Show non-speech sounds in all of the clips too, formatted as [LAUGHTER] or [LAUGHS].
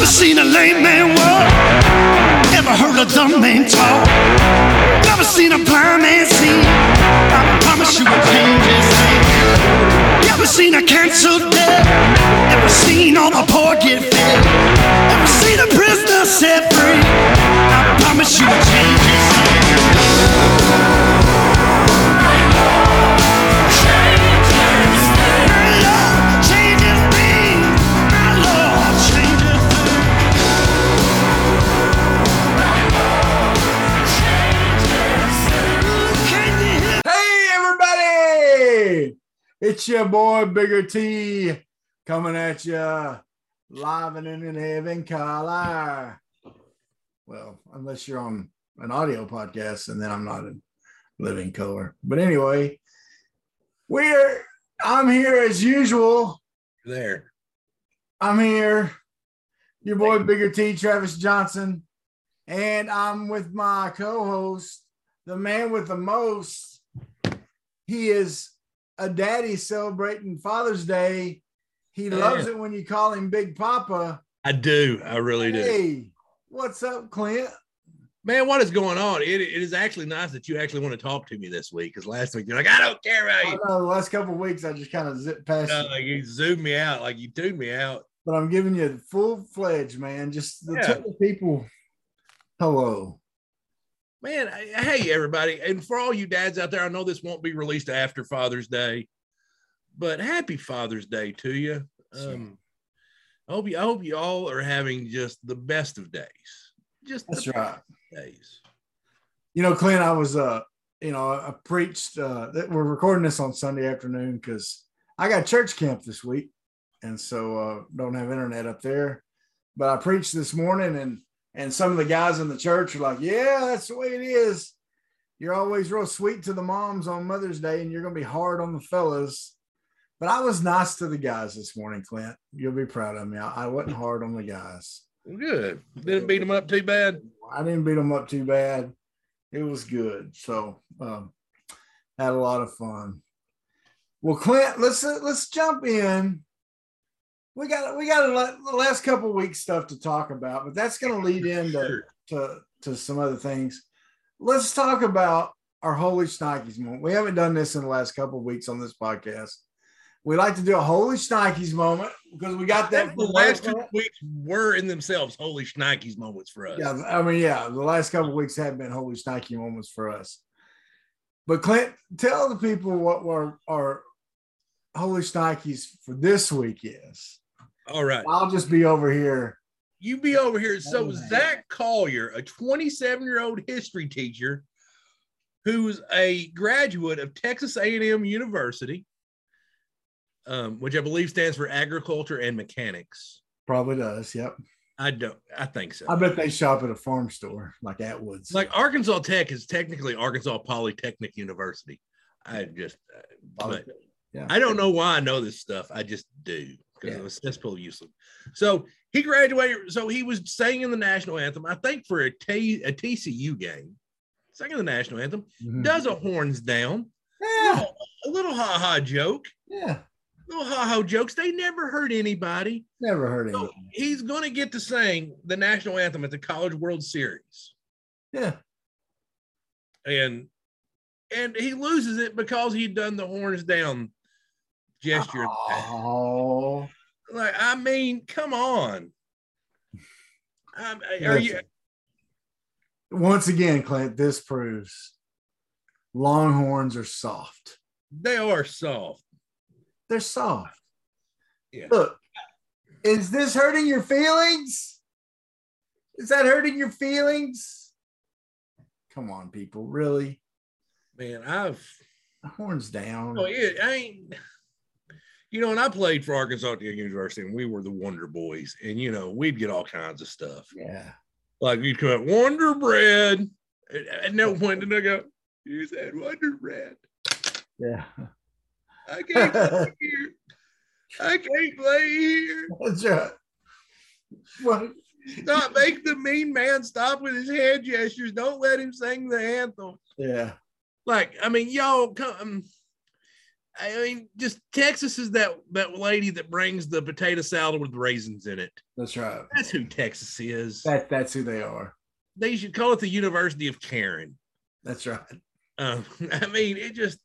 Never seen a lame man walk. Ever heard a dumb man talk. Never seen a blind man see. I promise you will change his name. Ever seen a cancer dead? Ever seen all the poor get fed? Ever seen a prisoner set free? I promise you will change It's your boy Bigger T coming at you live and in heaven color. Well, unless you're on an audio podcast, and then I'm not in living color. But anyway, we're I'm here as usual. there. I'm here, your boy Bigger T, Travis Johnson, and I'm with my co-host, the man with the most. He is a daddy celebrating Father's Day. He loves it when you call him Big Papa. I do. I really do. Hey, what's up, Clint? Man, what is going on? It, it is actually nice that you actually want to talk to me this week because last week you're like, I don't care about you. know the last couple of weeks I just kind of zipped past Uh, you, like you zoomed me out, like you tuned me out. but I'm giving you a full fledged, man. Just the Yeah. the people hello. Man, I- hey everybody, and for all you dads out there, I know this won't be released after Father's Day, but happy Father's Day to you. Um, I hope you, I hope you all are having just the best of days. Just That's the right. days. You know, Clint, I was uh, you know, I preached uh that we're recording this on Sunday afternoon because I got church camp this week, and so uh don't have internet up there. But I preached this morning and and some of the guys in the church are like, Yeah, that's the way it is. You're always real sweet to the moms on Mother's Day, and you're gonna be hard on the fellas. But I was nice to the guys this morning, Clint. You'll be proud of me. I, I wasn't hard on the guys. Good. Didn't beat them up too bad. I didn't beat them up too bad. It was good. So um, had a lot of fun. Well, Clint, let's uh, let's jump in. We got we got a lot, the last couple weeks stuff to talk about, but that's going to lead into to to some other things. Let's talk about our holy Nikes moment. We haven't done this in the last couple of weeks on this podcast. We like to do a holy Nikes moment because we got that. the last two weeks were in themselves holy shnikes moments for us. Yeah, I mean, yeah, the last couple of weeks have been holy Nike moments for us. But Clint, tell the people what our, our holy Nikes for this week is. All right. I'll just be over here. You be over here. So Oh. Zach Collier, a 27 year old history teacher, who's a graduate of Texas A&M University, um, which I believe stands for agriculture and mechanics. Probably does. Yep. I don't. I think so. I bet they shop at a farm store like Atwoods. like Arkansas Tech is technically Arkansas Polytechnic University. I just, uh, but yeah. I don't know why I know this stuff. I just do because Yeah. it was cesspool useless. So he graduated. So he was singing the national anthem. I think for a T a TCU game, singing the national anthem. Mhm. Does a horns down. Yeah. A little ha ha joke. Yeah. Little ha ha jokes. They never hurt anybody. Never heard So anything. he's going to get to sing the national anthem at the College World Series, Yeah. and and he loses it because he'd done the horns down gesture. Oh. Like, I mean, come on. Um, are you? Once again, Clint, this proves Longhorns are soft. They are soft. They're soft. Yeah. Look, is this hurting your feelings? Is that hurting your feelings? Come on, people. Really? Man, I've. Horns down. Oh, it ain't. You know, and I played for Arkansas Tech University, and we were the Wonder Boys, and you know, we'd get all kinds of stuff. Yeah. Like you'd come out Wonder Bread. At no point did I go, you said Wonder Bread. Yeah. I can't play [LAUGHS] here. I can't play here. That's right. What? Stop, make the mean man stop with his hand gestures. Don't let him sing the anthem. Yeah. Like, I mean, y'all come. I mean, just Texas is that that lady that brings the potato salad with raisins in it. That's right. That's who Texas is. That that's who they are. They should call it the University of Karen. That's right. Um, [LAUGHS] I mean, it just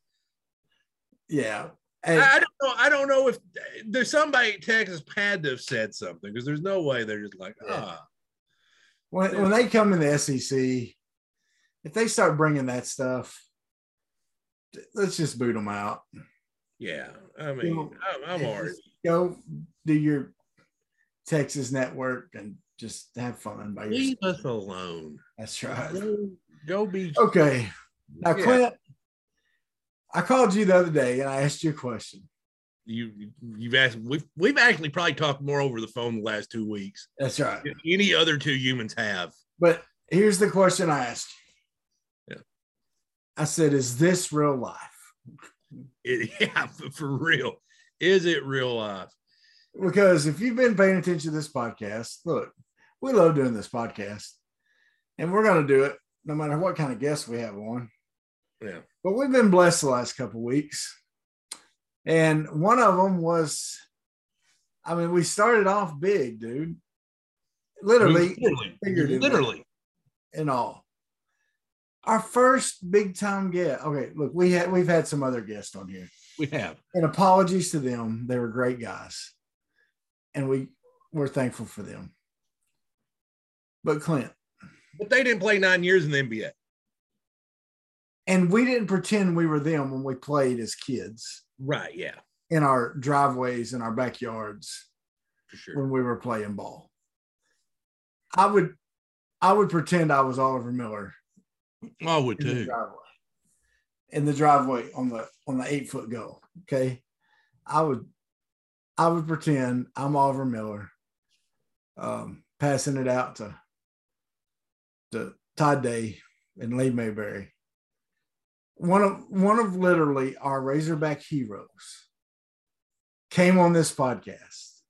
Yeah. I, And I don't know. I don't know if there's somebody in Texas had to have said something because there's no way they're just like, ah, when, when they come in the SEC, if they start bringing that stuff, let's just boot them out. Yeah. I mean, I'm, I'm already. Go do your Texas network and just have fun by Leave us alone. That's right. Go, go be. Okay. Now, Yeah. Clint, I called you the other day and I asked you a question. You you've asked. We've we've actually probably talked more over the phone the last two weeks. That's right. Any other two humans have. But here's the question I asked you. Yeah. I said, Is this real life? It, [LAUGHS] yeah, for, for real. Is it real life? Because if you've been paying attention to this podcast, look, we love doing this podcast and we're going to do it no matter what kind of guests we have on. Yeah. But we've been blessed the last couple weeks. And one of them was, I mean, we started off big, dude. Literally, literally, figuratively. literally. and all. Our first big time guest. Okay, look, we had we've had some other guests on here, We have. and apologies to them. They were great guys, and we we're thankful for them. But Clint, But they didn't play nine years in the NBA. and we didn't pretend we were them when we played as kids Right. Yeah. in our driveways and our backyards For sure. when we were playing ball. I would, I would pretend I was Oliver Miller I would in the too. driveway. In the driveway on the on the eight foot goal. Okay. I would I would pretend I'm Oliver Miller, um, passing it out to to Todd Day and Lee Mayberry. One of one of literally our Razorback heroes came on this podcast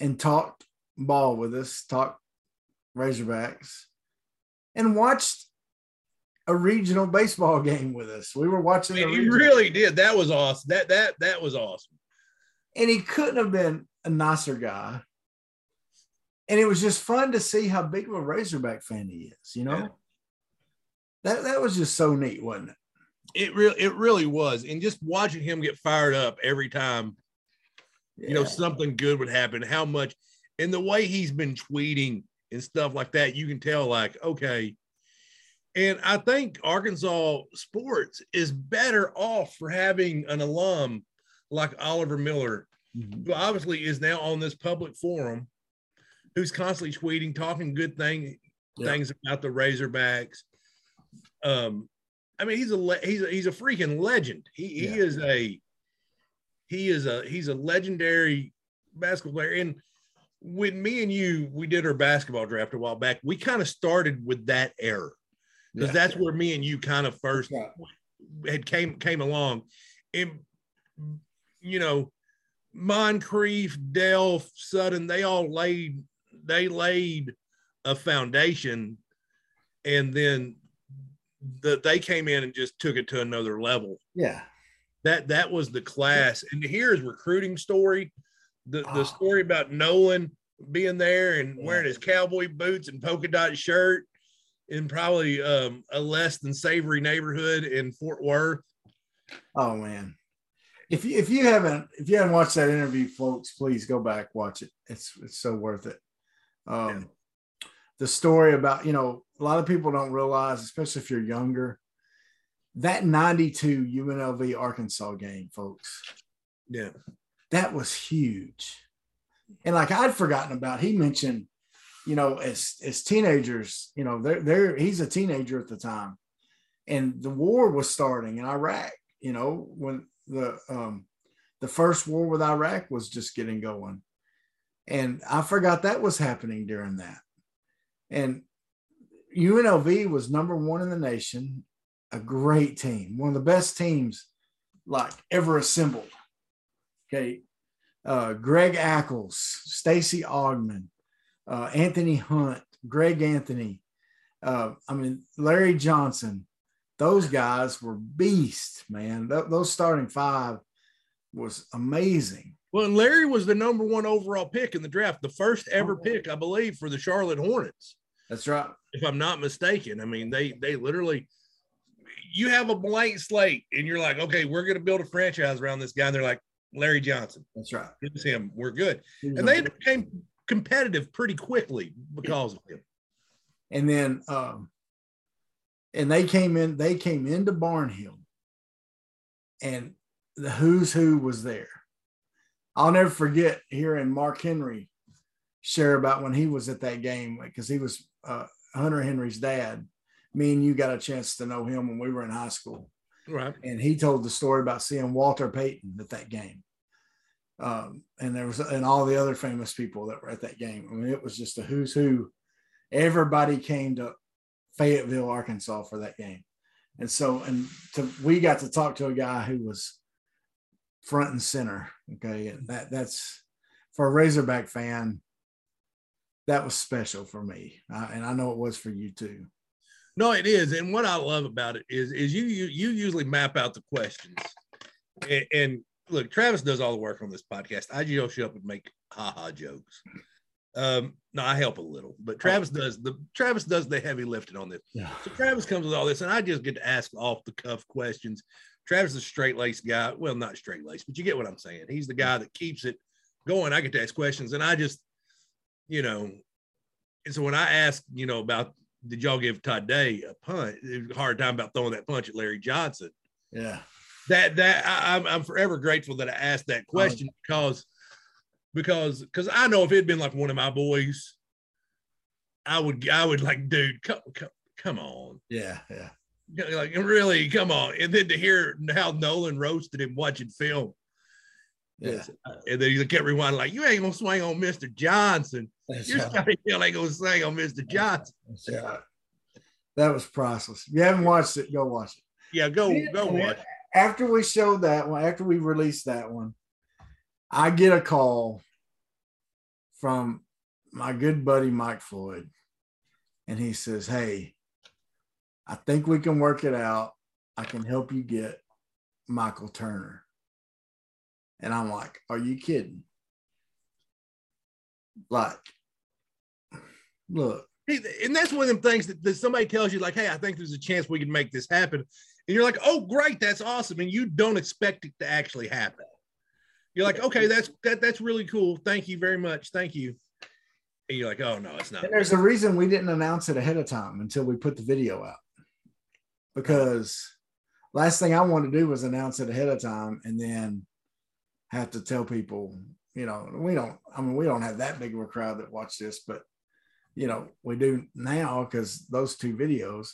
and talked ball with us, talked Razorbacks, and watched a regional baseball game with us. We were watching Man, he really did. That was awesome. That that that was awesome. and he couldn't have been a nicer guy. And it was just fun to see how big of a Razorback fan he is, you know? Yeah. That that was just so neat, wasn't it? It really it really was. And just watching him get fired up every time, you know, something good would happen, how much and the way he's been tweeting and stuff like that, you can tell, like, okay. And I think Arkansas sports is better off for having an alum like Oliver Miller Mhm. who obviously is now on this public forum, who's constantly tweeting, talking good thing, Yeah. things about the Razorbacks. Um, I mean, he's a le- he's a, he's a freaking legend. He he Yeah. is a he is a he's a legendary basketball player. And when me and you we did our basketball draft a while back, we kind of started with that era because Yeah. that's where me and you kind of first Right. had came came along and you know moncrief delph Sutton they all laid they laid a foundation and then the, they came in and just took it to another level Yeah. that that was the class and here's recruiting story the, the Ah. story about nolan being there and wearing his cowboy boots and polka dot shirt in probably um, a less than savory neighborhood in fort worth Oh man. If you if you haven't if you haven't watched that interview, folks, please go back, watch it. It's it's so worth it. Um the story about, you know, a lot of people don't realize, especially if you're younger, that 92 UNLV Arkansas game, folks. yeah that was huge. And like I'd forgotten about, he mentioned, you know, as as teenagers, you know, they're they're he's a teenager at the time, and the war was starting in Iraq. You know, when the um the first war with Iraq was just getting going, and I forgot that was happening during that. And UNLV was number one in the nation, a great team, one of the best teams like ever assembled. Okay. Uh, Greg Ackles, Stacey Augmon, uh, Anthony Hunt, Greg Anthony, uh, I mean, Larry Johnson, those guys were beasts, man. Th- those starting five was amazing. Well, and Larry was the number one overall pick in the draft, the first ever Oh. pick, I believe, for the Charlotte Hornets, That's right. if I'm not mistaken. I mean, they they literally you have a blank slate and you're like, okay, we're gonna build a franchise around this guy. And they're like, Larry Johnson, That's right. it's him, we're good. And they became competitive pretty quickly because of him. and then um and they came in they came into barnhill and the who's who was there i'll never forget hearing mark henry share about when he was at that game because he was uh, hunter henry's dad me and you got a chance to know him when we were in high school Right. and he told the story about seeing Walter Payton at that game. Um, and there was and all the other famous people that were at that game. I mean, it was just a who's who. Everybody came to Fayetteville, Arkansas for that game. And so and to we got to talk to a guy who was front and center. Okay. And that that's for a Razorback fan, that was special for me. Uh, and I know it was for you too. No, it is. And what I love about it is, is you you, you usually map out the questions. And, and look, Travis does all the work on this podcast. I just show up and make haha jokes. Um, no, I help a little, but Travis does the Travis does the heavy lifting on this. Yeah. So Travis comes with all this, and I just get to ask off the cuff questions. Travis is a straight laced guy. Well, not straight laced, but you get what I'm saying. He's the guy that keeps it going. I get to ask questions, and I just, you know, and so when I ask, you know, about did y'all give Todd Day a punt? It was a hard time about throwing that punch at Larry Johnson. Yeah. That that I, I'm I'm forever grateful that I asked that oh, question because because because I know if it'd been like one of my boys, I would I would like, dude, come come, come on. Yeah. Yeah. Like really, come on. And then to hear how Nolan roasted him watching film. Yeah. Uh, and then he kept rewinding, like, you ain't gonna swing on Mr. Johnson. That's Your right. Scotty Hill ain't gonna swing on Mr. Johnson. That's right. That was priceless. If you haven't watched it, go watch it. Yeah, go go watch. After we showed that one, after we released that one, I get a call from my good buddy Mike Floyd. And he says, Hey, I think we can work it out. I can help you get Michael Turner. And I'm like, Are you kidding? Like, look, And that's one of them things that, that somebody tells you, like, hey, I think there's a chance we can make this happen. And you're like, oh, great, that's awesome. And you don't expect it to actually happen. You're like, okay, that's that that's really cool. Thank you very much. Thank you. And you're like, oh no, it's not. And there's a reason we didn't announce it ahead of time until we put the video out. Because last thing I wanted to do was announce it ahead of time and then have to tell people, you know, we don't, I mean, we don't have that big of a crowd that watch this, but you know, we do now because those two videos.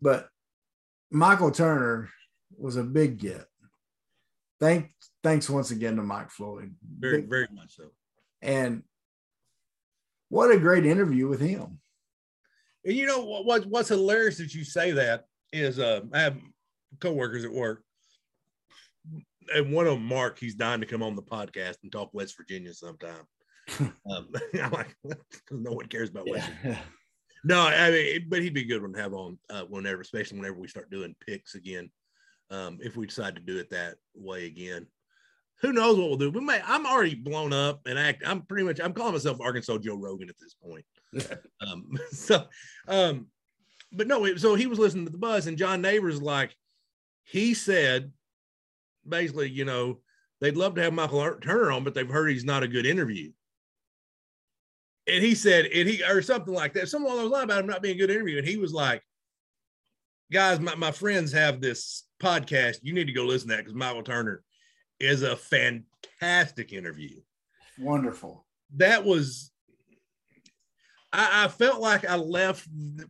But Michael Turner was a big get. Thank thanks once again to Mike Floyd. Very, Big- very much so. and what a great interview with him. And you know what, what what's hilarious that you say that is uh, I have coworkers at work. And one of them, Mark, he's dying to come on the podcast and talk West Virginia sometime. [LAUGHS] um, [LAUGHS] I'm like, no one cares about West Virginia. Yeah. No, I mean, but he'd be a good one to have on uh, whenever, especially whenever we start doing picks again. Um, if we decide to do it that way again, who knows what we'll do? We may. I'm already blown up and act. I'm pretty much. I'm calling myself Arkansas Joe Rogan at this point. Um, [LAUGHS] so, um, but no. So he was listening to the buzz, and John Neighbors like he said, basically, you know, they'd love to have Michael Turner on, but they've heard he's not a good interview and he said, and he or something like that, something along those lines about him not being a good interview. And he was like, guys, my, my friends have this podcast. You need to go listen to that because Michael Turner is a fantastic interview. Wonderful. That was I, I felt like I left.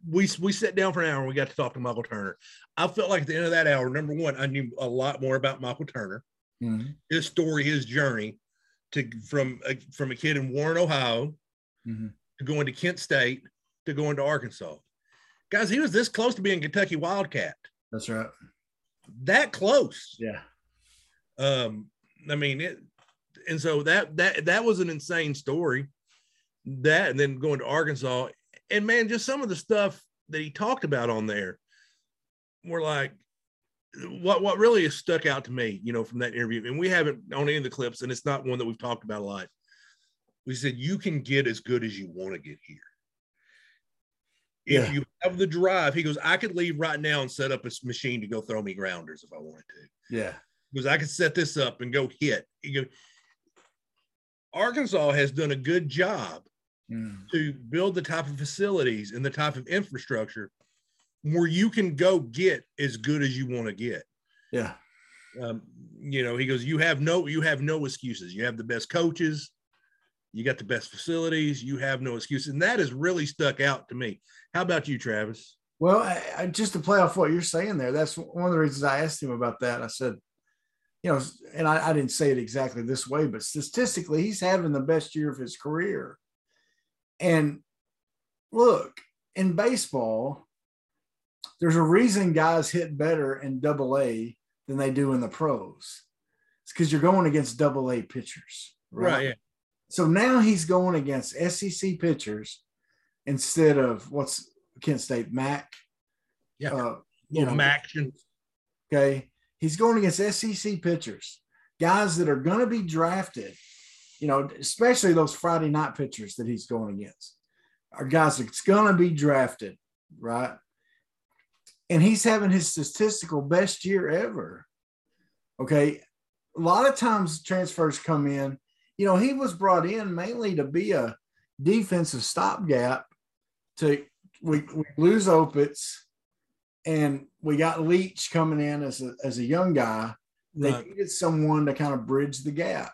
We we sat down for an hour and we got to talk to Michael Turner. I felt like at the end of that hour, number one, I knew a lot more about Michael Turner, Mhm. his story, his journey to from a, from a kid in Warren, Ohio, Mhm. to going to Kent State to going to Arkansas. Guys, he was this close to being Kentucky Wildcat. That's right. That close. Yeah. Um, I mean it, and so that that that was an insane story. That and then going to Arkansas, and man, just some of the stuff that he talked about on there. were like, what what really has stuck out to me, you know, from that interview, and we haven't on any of the clips, and it's not one that we've talked about a lot. We said you can get as good as you want to get here. If Yeah. you have the drive, he goes, I could leave right now and set up a machine to go throw me grounders if I wanted to. Yeah. Because I could set this up and go hit. He goes, Arkansas has done a good job Mm. to build the type of facilities and the type of infrastructure where you can go get as good as you want to get. Yeah. Um, you know, he goes, you have no, you have no excuses. You have the best coaches, you got the best facilities, you have no excuses, and that has really stuck out to me. How about you, Travis? Well, I, I, just to play off what you're saying there, that's one of the reasons I asked him about that. I said, you know, and I, I didn't say it exactly this way, but statistically, he's having the best year of his career. And look, in baseball, there's a reason guys hit better in double A than they do in the pros. It's because you're going against double A pitchers. Right. yeah. So now he's going against SEC pitchers instead of what's Kent State Mac. Yeah. Uh, you know, action. okay. He's going against SEC pitchers, guys that are going to be drafted, you know, especially those Friday night pitchers that he's going against are guys that's going to be drafted, right? And he's having his statistical best year ever. Okay. A lot of times transfers come in, you know, he was brought in mainly to be a defensive stopgap to we, we lose Opitz and we got Leach coming in as a, as a young guy. They Right. needed someone to kind of bridge the gap.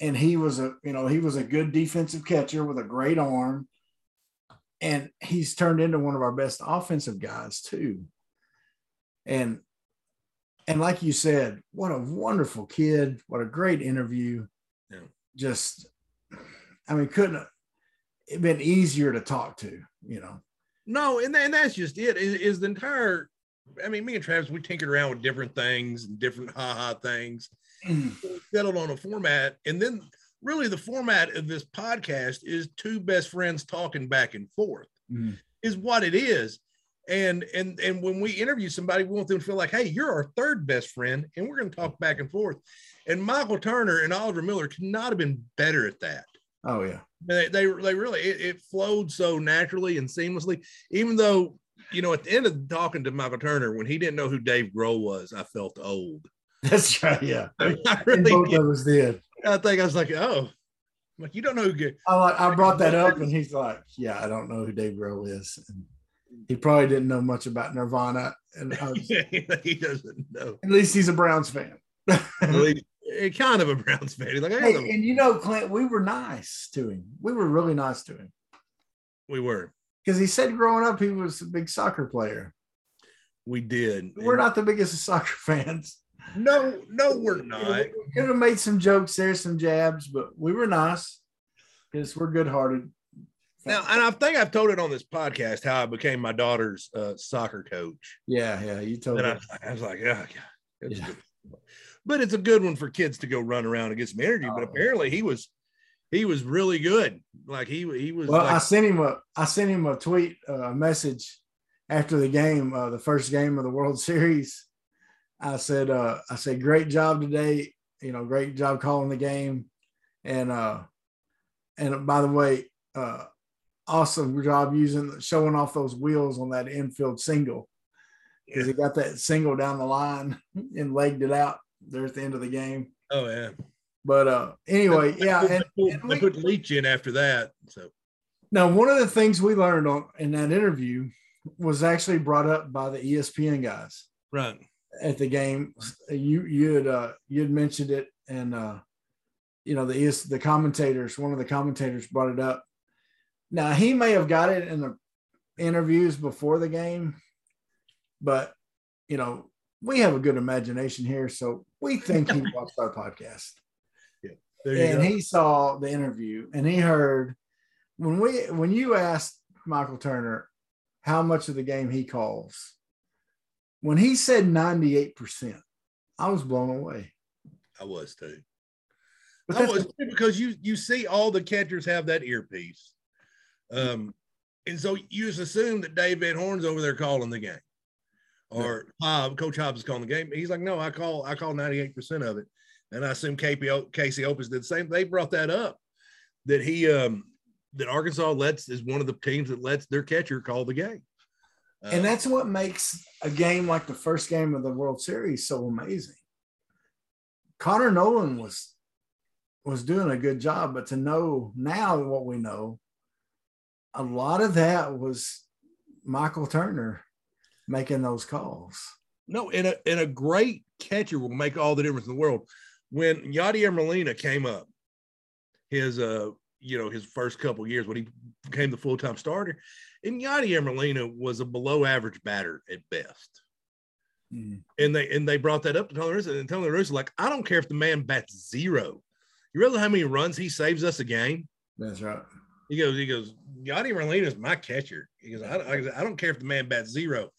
And he was a, you know, he was a good defensive catcher with a great arm. And he's turned into one of our best offensive guys too. And and like you said, what a wonderful kid, what a great interview. Yeah. Just I mean, couldn't have been easier to talk to, you know. No, and, and that's just it. Is, is the entire I mean, me and Travis, we tinkered around with different things and different [LAUGHS] ha-ha things. [CLEARS THROAT] Settled on a format. And then really the format of this podcast is two best friends talking back and forth. Mhm. is what it is. And and and when we interview somebody, we want them to feel like, hey, you're our third best friend, and we're going to talk back and forth. And Michael Turner and Oliver Miller could not have been better at that. Oh yeah. They they, they really it, it flowed so naturally and seamlessly. Even though you know, at the end of talking to Michael Turner, when he didn't know who Dave Grohl was, I felt old. [LAUGHS] That's right. Yeah. [LAUGHS] I really both of us did. I think I was like, oh, I'm like you don't know who. I like I brought that up and he's like, Yeah, I don't know who Dave Grohl is. And he probably didn't know much about Nirvana. And I was, [LAUGHS] he doesn't know. at least he's a Browns fan. At least- eh, kind of a Browns fan. He's like, Hey, and you know, Clint, we were nice to him. We were really nice to him we were. because he said growing up he was a big soccer player. We did. We're not the biggest soccer fans. No, no, we're not. We could have made some jokes there, some jabs, but we were nice because we're good hearted. Now, and I think I've told it on this podcast how I became my daughter's uh, soccer coach. yeah, yeah, you told And I, me. I was like, yeah, yeah. it's Yeah. But it's a good one for kids to go run around and get some energy. But Oh. apparently, he was he was really good. Like he he was. Well, I sent him a I sent him a tweet, uh, a message after the game, uh, the first game of the World [LAUGHS] Series. I said, uh, I said, great job today. You know, great job calling the game, and uh, and by the way, uh, awesome job using showing off those wheels on that infield single because he got that single down the line [LAUGHS] and legged it out there at the end of the game. oh yeah. But uh, anyway, yeah, and, they, and put, we- put Leach in after that. So Now, one of the things we learned on in that interview was actually brought up by the ESPN guys right. At the game. You you had uh, you had mentioned it, and uh, you know the the commentators. One of the commentators brought it up. Now he may have got it in the interviews before the game, but you know we have a good imagination here, so we think he [LAUGHS] watched our podcast There you and go. he saw the interview and he heard when we when you asked Michael Turner how much of the game he calls, when he said 98%, I was blown away. I was too. But I was too, because you you see all the catchers have that earpiece, um, and so you just assume that Dave Van Horn's over there calling the game. or Hobb, Coach Hobbs is calling the game. He's like, no, I call I call 98% of it. And I assume KP, Casey Opitz did the same. They brought that up that he um that Arkansas lets is one of the teams that lets their catcher call the game. And that's what makes a game like the first game of the World Series so amazing. Connor Noland was was doing a good job, but to know now what we know, a lot of that was Michael Turner making those calls. No, and a and a great catcher will make all the difference in the world. When Yadier Molina came up, his uh you know his first couple years when he became the full time starter, and Yadier Molina was a below average batter at best. Mm. And they and they brought that up to Tony Russo, and Tony Russo like, I don't care if the man bats zero. You realize how many runs he saves us a game? That's right. He goes, he goes, Yadier Molina is my catcher. He goes, I, I, I don't care if the man bats zero.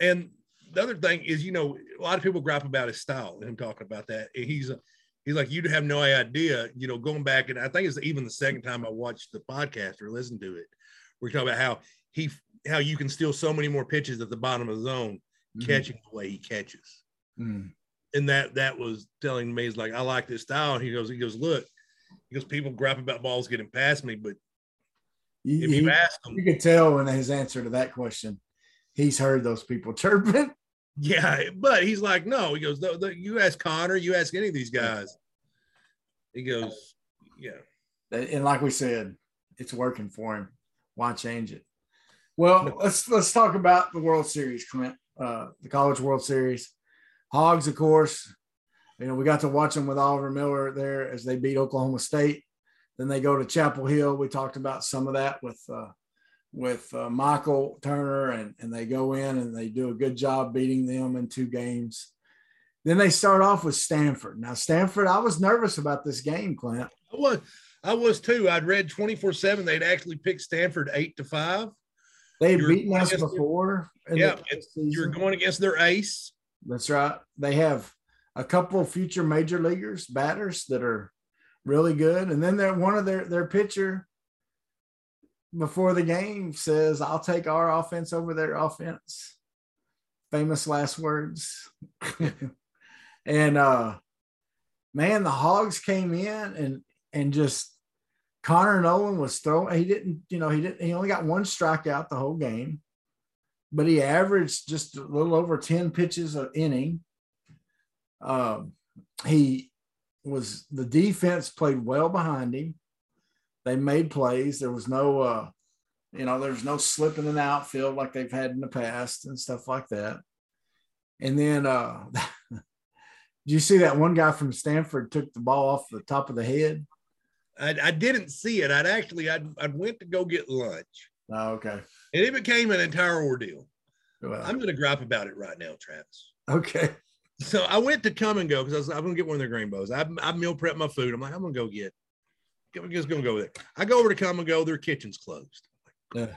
And the other thing is, you know, a lot of people gripe about his style and him talking about that. And he's he's like, you'd have no idea, you know, going back and I think it's even the second time I watched the podcast or listened to it. We're talking about how he how you can steal so many more pitches at the bottom of the zone, mm-hmm. catching the way he catches. Mm. And that that was telling me he's like, I like this style. And he goes, he goes, look, he goes, people gripe about balls getting past me, but if you ask him, you could tell in his answer to that question he's heard those people [LAUGHS] chirping. Yeah, but he's like, no. He goes, the, the, you ask Connor, you ask any of these guys. He goes, yeah. And like we said, it's working for him. Why change it? Well, let's let's talk about the World Series, Clint. Uh, the College World Series. Hogs, of course. You know, we got to watch them with Oliver Miller there as they beat Oklahoma State. Then they go to Chapel Hill. We talked about some of that with uh, with uh, Michael Turner, and, and they go in and they do a good job beating them in two games. Then they start off with Stanford. Now, Stanford, I was nervous about this game, Clint. I was, I was too. I'd read 24 7. They'd actually picked Stanford eight to five. They've beaten us before. Yeah, you're going against their ace. That's right. They have a couple future major leaguers, batters that are really good. And then they're one of their their pitcher before the game says, I'll take our offense over their offense. Famous last words. [LAUGHS] and uh man, the hogs came in and and just Connor Noland was throwing, he didn't, you know, he didn't, he only got one strikeout the whole game, but he averaged just a little over 10 pitches an inning. Um, he was the defense played well behind him. They made plays. There was no, uh, you know, there's no slipping in the outfield like they've had in the past and stuff like that. And then, uh, [LAUGHS] did you see that one guy from Stanford took the ball off the top of the head? I, I didn't see it. I'd actually, I'd, I'd went to go get lunch. Oh, okay. And it became an entire ordeal. I'm going to gripe about it right now, Travis. Okay. So I went to Kum & Go because I was, I'm going to get one of their grain bows. I, I meal prep my food. I'm like, I'm going to go get I'm just gonna go there. I go over to Kum & Go. Their kitchen's closed. Yeah.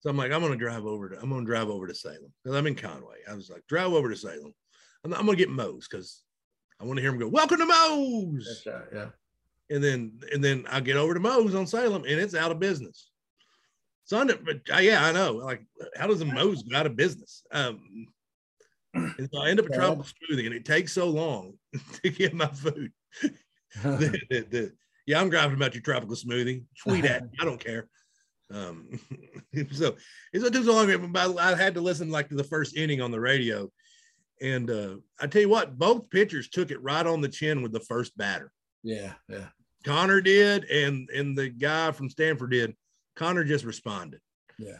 So I'm like, I'm gonna drive over to I'm gonna drive over to Salem because I'm in Conway. I was like, drive over to Salem. I'm, I'm gonna get Moe's because I want to hear him go, "Welcome to Moe's." Right. Yeah. And then and then I get over to Moe's on Salem and it's out of business. So I, but uh, yeah, I know. Like, how does a Moe's go out of business? Um, and so I end up a tropical smoothie, and it takes so long [LAUGHS] to get my food. [LAUGHS] the, the, the, yeah, I'm griping about your tropical smoothie. Tweet at me. I don't care. Um, [LAUGHS] so it's too long. But I had to listen like to the first inning on the radio, and uh, I tell you what, both pitchers took it right on the chin with the first batter. Yeah, yeah. Connor did, and and the guy from Stanford did. Connor just responded. Yeah.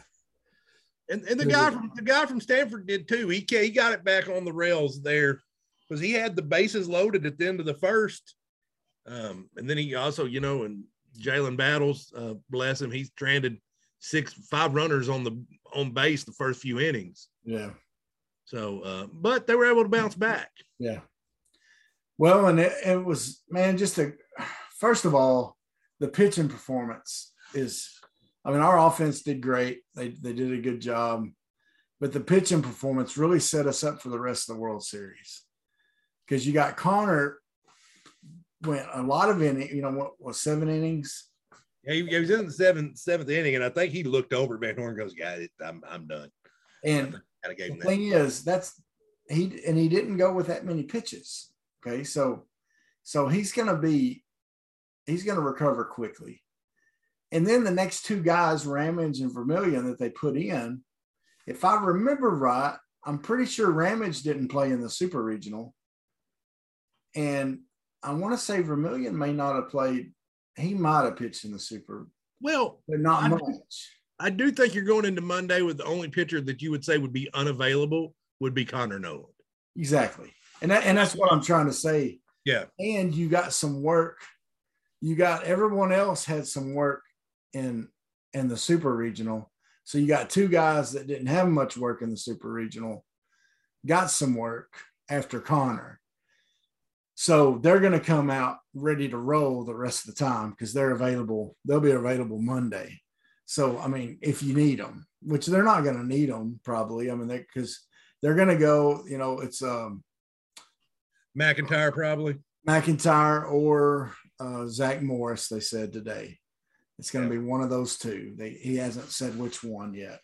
And, and the guy from the guy from Stanford did too. He he got it back on the rails there because he had the bases loaded at the end of the first, um, and then he also, you know, and Jalen Battles, uh, bless him, he's stranded six, five runners on the on base the first few innings. Yeah. So, uh, but they were able to bounce back. Yeah. Well, and it, it was man, just a first of all, the pitching performance is. I mean, our offense did great. They they did a good job, but the pitching performance really set us up for the rest of the World Series because you got Connor went a lot of innings, you know, what was seven innings? Yeah, he, he, was in the seventh seventh inning, and I think he looked over Van Horn goes, "Guys, I'm I'm done." And kind of gave him the thing is, that's he and he didn't go with that many pitches. Okay, so so he's gonna be he's gonna recover quickly. And then the next two guys, Ramage and Vermillion, that they put in, if I remember right, I'm pretty sure Ramage didn't play in the super regional. And I want to say Vermillion may not have played, he might have pitched in the super, Well, but not I- much. I do think you're going into Monday with the only pitcher that you would say would be unavailable would be Connor Noland. Exactly. And that, and that's what I'm trying to say. Yeah. And you got some work. You got everyone else had some work in in the super regional. So you got two guys that didn't have much work in the super regional, got some work after Connor. So they're going to come out ready to roll the rest of the time because they're available. They'll be available Monday. So I mean, if you need them, which they're not going to need them probably. I mean, they because they're going to go. You know, it's um, McEntire probably. McEntire or uh, Zach Morris. They said today it's going to be one of those two. They, he hasn't said which one yet.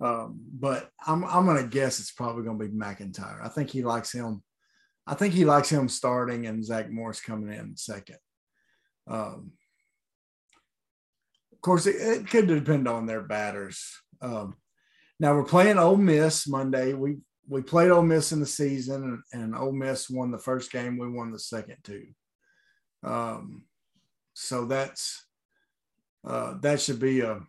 Um, but I'm I'm going to guess it's probably going to be McEntire. I think he likes him. I think he likes him starting and Zach Morris coming in second. Um, of course, it, it could depend on their batters. Um, now we're playing Ole Miss Monday. We we played Ole Miss in the season, and, Ole Miss won the first game. We won the second two. Um, so that's uh, that should be a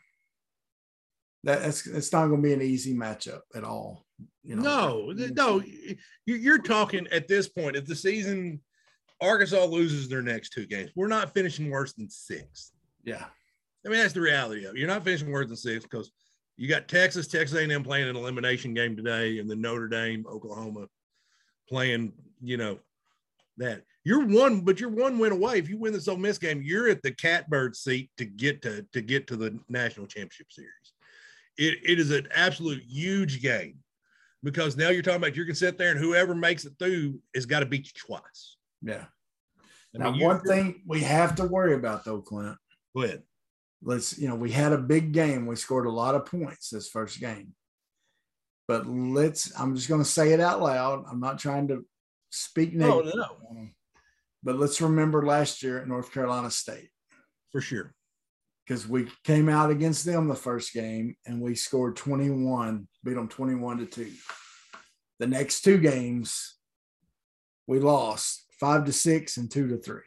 that it's it's not going to be an easy matchup at all. You know, No, no, you- you're talking at this point. If the season Arkansas loses their next two games, we're not finishing worse than six. yeah, I mean, that's the reality of it. You're not finishing worse than six because you got Texas, Texas A&M playing an elimination game today, and then Notre Dame, Oklahoma playing. You know that you're one, but you're one win away. If you win this Ole Miss game, you're at the catbird seat to get to to get to the national championship series. It, it is an absolute huge game because now you're talking about you can sit there and whoever makes it through has got to beat you twice. yeah. I Now, mean, one thing we have to worry about though, Clint. Go ahead. Let's you know we had a big game. We scored a lot of points this first game. But let's i'm just going to say it out loud. I'm not trying to speak No, negative. no, but let's remember last year at north carolina state. For sure. because we came out against them the first game and we scored 21 beat them 21 to 2 the next two games we lost 5 to 6 and 2 to 3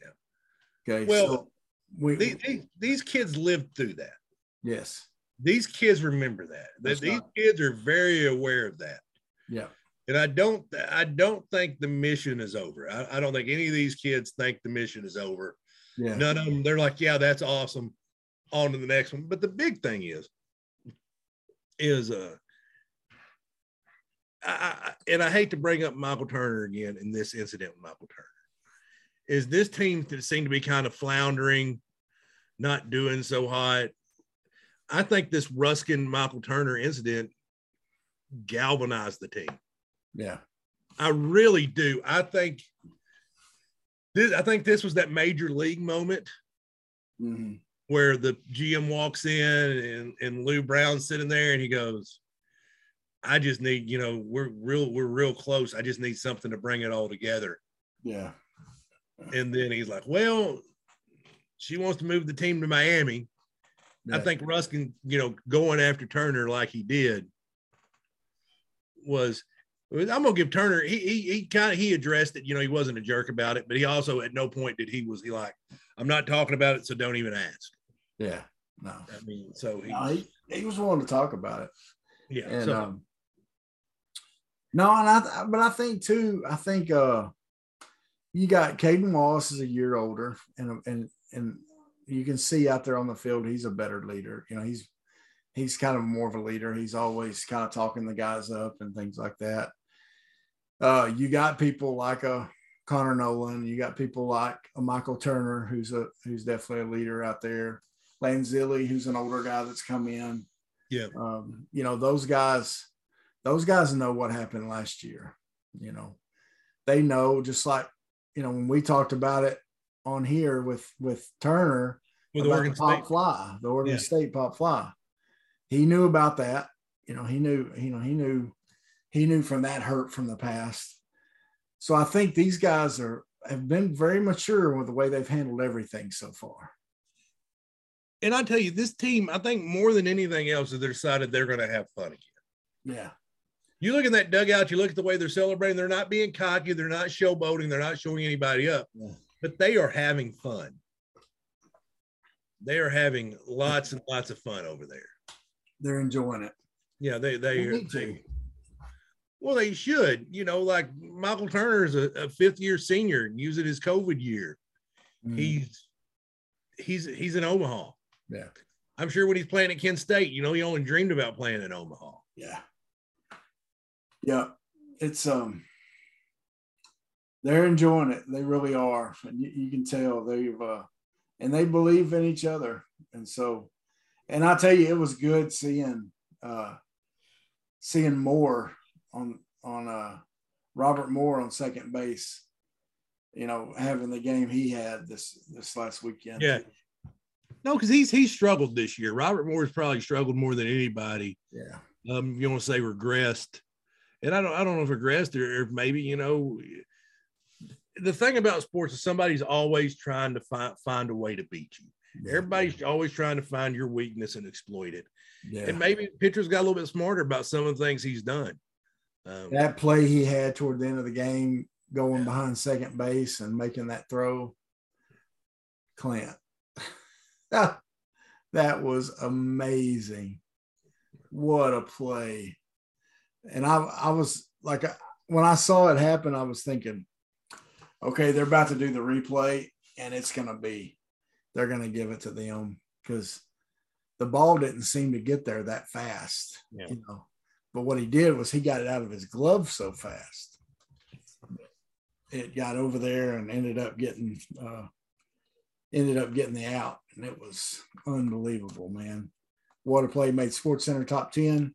Yeah. okay Well, so we These, these, these kids lived through that. yes These kids remember that. That That's these not- kids are very aware of that. yeah And I don't I don't think the mission is over. I, I don't think any of these kids think the mission is over. yeah None of them, they're like, yeah, that's awesome. On to the next one. But the big thing is, is uh I, I, and I hate to bring up Michael Turner again in this incident with Michael Turner. Is this team that seemed to be kind of floundering, not doing so hot? I think this Ruskin Michael Turner incident galvanized the team. yeah I really do. I think this. I think this was that major league moment Mhm. where the GM walks in and and Lou Brown's sitting there and he goes, "I just need, you know, we're real, we're real close. I just need something to bring it all together." yeah And then he's like, "Well, she wants to move the team to Miami." I think Ruskin, you know, going after Turner like he did was. I'm gonna give Turner. He he, he kind of he addressed it. You know, he wasn't a jerk about it, but he also at no point did he was he like, "I'm not talking about it, so don't even ask." Yeah, no, I mean, so he, no he, he was willing to talk about it, yeah. and so, um, no, and I, but I think too, I think uh, you got Cayden Wallace is a year older, and and and you can see out there on the field he's a better leader. You know, he's he's kind of more of a leader. He's always kind of talking the guys up and things like that. Uh, you got people like a Connor Noland. You got people like a Michael Turner, who's a who's definitely a leader out there. Lanzilli, who's an older guy that's come in. Yeah. Um, you know, those guys, those guys know what happened last year. You know, they know just like, you know, when we talked about it on here with with Turner with about Oregon the pop State, fly, the Oregon Yeah. State pop fly. He knew about that. you know, he knew, you know, he knew, he knew from that hurt from the past. So I think these guys are have been very mature with the way they've handled everything so far. And I tell you, this team, I think more than anything else, is they decided they're going to have fun again. Yeah. You look in that dugout, you look at the way they're celebrating, they're not being cocky, they're not showboating, they're not showing anybody up, Yeah. but they are having fun. They are having lots and lots of fun over there. They're enjoying it. Yeah, they they, They need to. they well, they should. You know, like Michael Turner is a, a fifth year senior and using his COVID year. Mhm. He's he's he's in Omaha. yeah. I'm sure when he's playing at Kent State, you know, he only dreamed about playing in Omaha. Yeah. Yeah. It's um they're enjoying it. They really are. And you, you can tell they've uh and they believe in each other. And so and I tell you, it was good seeing uh seeing more on on uh Robert Moore on second base, you know, having the game he had this this last weekend. Yeah. No, because he's he struggled this year. Robert Moore's probably struggled more than anybody. Yeah. Um, you want to say regressed, and I don't I don't know if regressed or, or maybe you know. The thing about sports is somebody's always trying to find find a way to beat you. Everybody's always trying to find your weakness and exploit it. yeah. And maybe pitcher's got a little bit smarter about some of the things he's done. Um, that play he had toward the end of the game, going behind second base and making that throw, Clint. [LAUGHS] that was amazing. What a play. And I, I was like, when I saw it happen, I was thinking, okay, they're about to do the replay and it's going to be, they're going to give it to them because the ball didn't seem to get there that fast. Yeah. You know, but what he did was he got it out of his glove so fast. It got over there and ended up getting uh ended up getting the out. And it was unbelievable, man. What a play made Sports Center top 10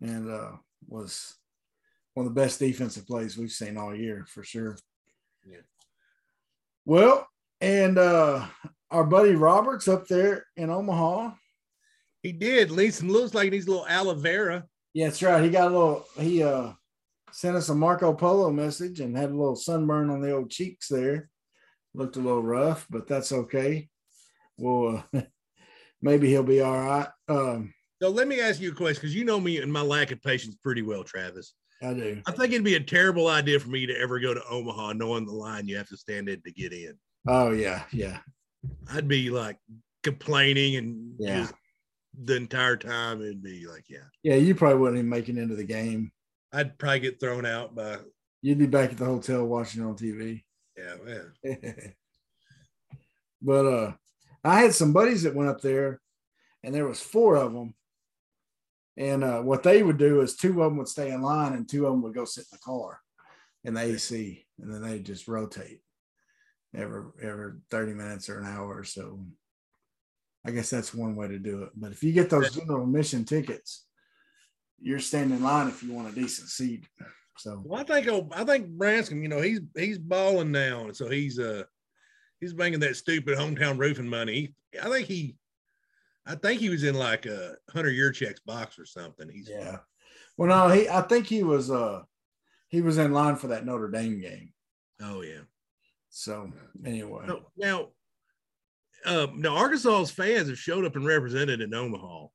and uh was one of the best defensive plays we've seen all year for sure. Yeah. Well, and uh our buddy Roberts up there in Omaha. he did. Least looks like he needs a little aloe vera. Yeah, that's right. He got a little. He uh sent us a Marco Polo message and had a little sunburn on the old cheeks there. Looked a little rough, but that's okay. Well, uh, [LAUGHS] maybe he'll be all right. Um, So let me ask you a question because you know me and my lack of patience pretty well, Travis. I do. I think it'd be a terrible idea for me to ever go to Omaha knowing the line you have to stand in to get in. Oh yeah, yeah, I'd be like complaining and Yeah. just the entire time. It'd be like, yeah, yeah. You probably wouldn't even make it into the game. I'd probably get thrown out by, You'd be back at the hotel watching on TV. yeah, yeah. [LAUGHS] but uh, I had some buddies that went up there, and there was four of them. And uh, what they would do is two of them would stay in line, and two of them would go sit in the car in the AC, and then they just rotate every every thirty minutes or an hour or so. I guess that's one way to do it. But if you get those general admission tickets, you're standing in line if you want a decent seat. So Well, I think oh, I think Branscombe, you know, he's he's balling now, and so he's uh he's banging that stupid hometown roofing money. I think he, I think he was in like a hundred year checks box or something. He's Yeah. Well, no, he. I think he was. Uh, he was in line for that Notre Dame game. oh yeah. So anyway, No, now, um, now Arkansas's fans have showed up and represented in Omaha.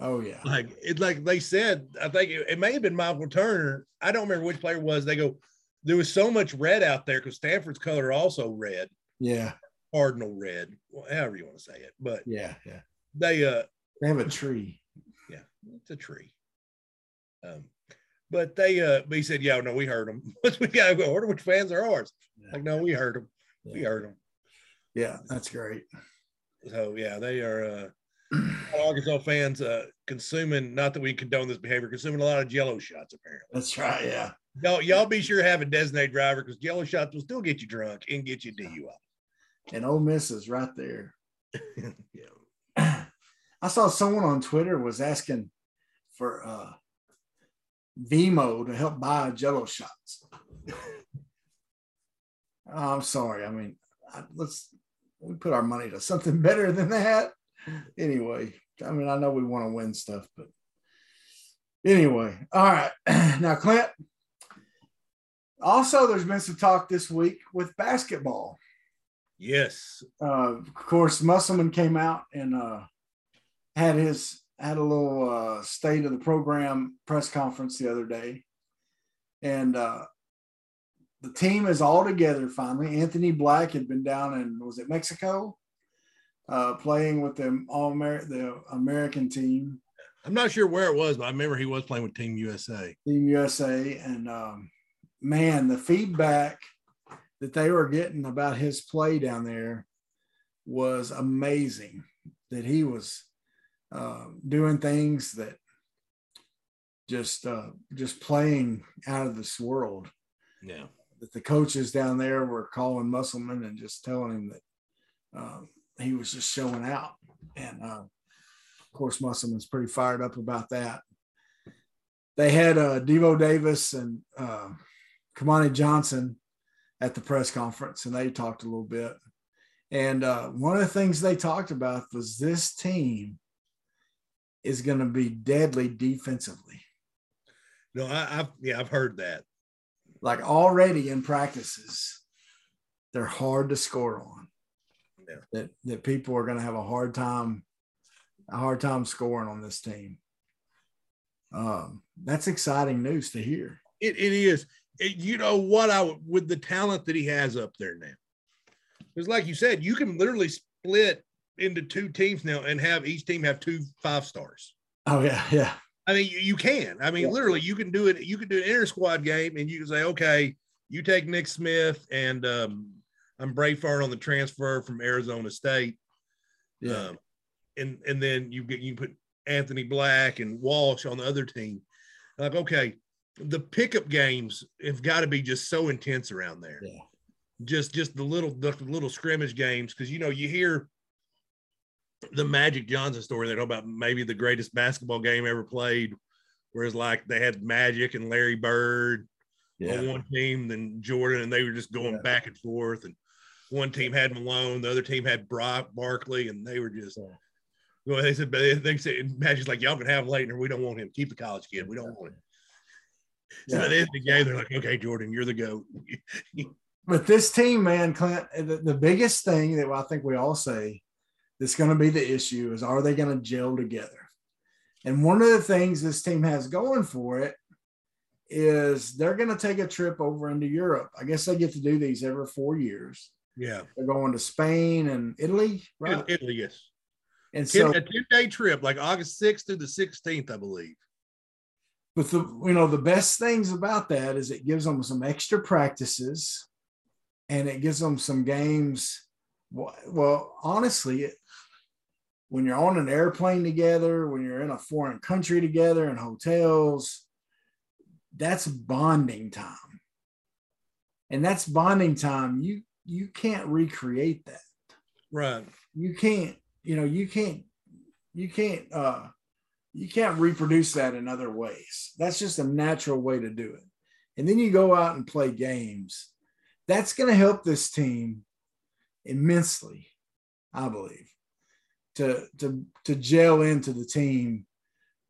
oh yeah, Like it, like they said, I think it, it may have been Michael Turner. I don't remember which player it was. They go, there was so much red out there because Stanford's color also red, yeah, cardinal red, well, however you want to say it. But yeah, yeah. They, uh, They have a tree. yeah, it's a tree. Um, but they, uh, but he said, yeah, no, we heard them. [LAUGHS] we gotta go order which fans are ours. Yeah. Like, no, we heard them. We heard them. yeah that's great. So yeah, they are uh Arkansas fans uh consuming not that we condone this behavior, consuming a lot of jello shots apparently. That's right. Yeah, Y'all, y'all be sure to have a designated driver because jello shots will still get you drunk and get you DUI. and Ole Miss is right there. [LAUGHS] yeah. I saw someone on Twitter was asking for uh, Venmo to help buy Jello shots. [LAUGHS] I'm sorry. I mean, I, let's we put our money to something [LAUGHS] better than that. Anyway, I mean, I know we want to win stuff, but Anyway, all right. [CLEARS THROAT] Now, Clint. Also, there's been some talk this week with basketball. Yes. Uh, of course, Musselman came out and uh, had his had a little uh, state of the program press conference the other day, and uh, the team is all together finally. Anthony Black had been down in was it Mexico, uh, playing with the all Amer- the American team, I'm not sure where it was, but I remember he was playing with Team USA. Team USA, and um, man, the feedback that they were getting about his play down there was amazing. That he was uh, doing things that just uh, just playing out of this world. Yeah. That the coaches down there were calling Musselman and just telling him that um, he was just showing out, and uh, of course Musselman's pretty fired up about that. They had uh, Devo Davis and uh, Kamani Johnson at the press conference, and they talked a little bit. And uh, one of the things they talked about was this team is going to be deadly defensively. No, I, I've yeah, I've heard that. Like already in practices, they're hard to score on. Yeah. That that people are going to have a hard time, a hard time scoring on this team. Um, that's exciting news to hear. It, it is. It- you know what? I would- with the talent that he has up there now, because like you said, you can literally split into two teams now and have each team have two five stars. Oh yeah, yeah, I mean, you, you can. I mean, Yeah. literally, you can do it. You can do an inter squad game, and you can say, okay, you take Nick Smith and um, I'm Brayfart on the transfer from Arizona State. yeah. Um, and and then you get you put Anthony Black and Walsh on the other team. Like, okay, the pickup games have got to be just so intense around there. Yeah. Just just the little the little scrimmage games because you know you hear the Magic Johnson story they know about maybe the greatest basketball game ever played, whereas like they had Magic and Larry Bird on one team, then Jordan, and they were just going Yeah. back and forth. And one team had Malone, the other team had Brock Barkley, and they were just. Yeah. Well, they said, but they, they said, Magic's like, y'all can have Laettner, we don't want him. Keep the college kid. We don't want him. So Yeah. at the end of the game, they're like, okay, Jordan, you're the goat. [LAUGHS] But this team, man, Clint, the, the biggest thing that I think we all say that's going to be the issue is are they going to gel together? And one of the things this team has going for it is they're going to take a trip over into Europe. I guess they get to do these every four years. yeah. They're going to Spain and Italy, right? Italy, yes. And so, a 10 day trip, like August 6th through the 16th, I believe. but the you know the best things about that is it gives them some extra practices, and it gives them some games. Well, honestly, when you're on an airplane together, when you're in a foreign country together in hotels, that's bonding time, and that's bonding time. You you can't recreate that. Right. You can't. You know you can't. You can't. uh you can't reproduce that in other ways. That's just a natural way to do it. And then you go out and play games. That's going to help this team immensely, I believe, to to to gel into the team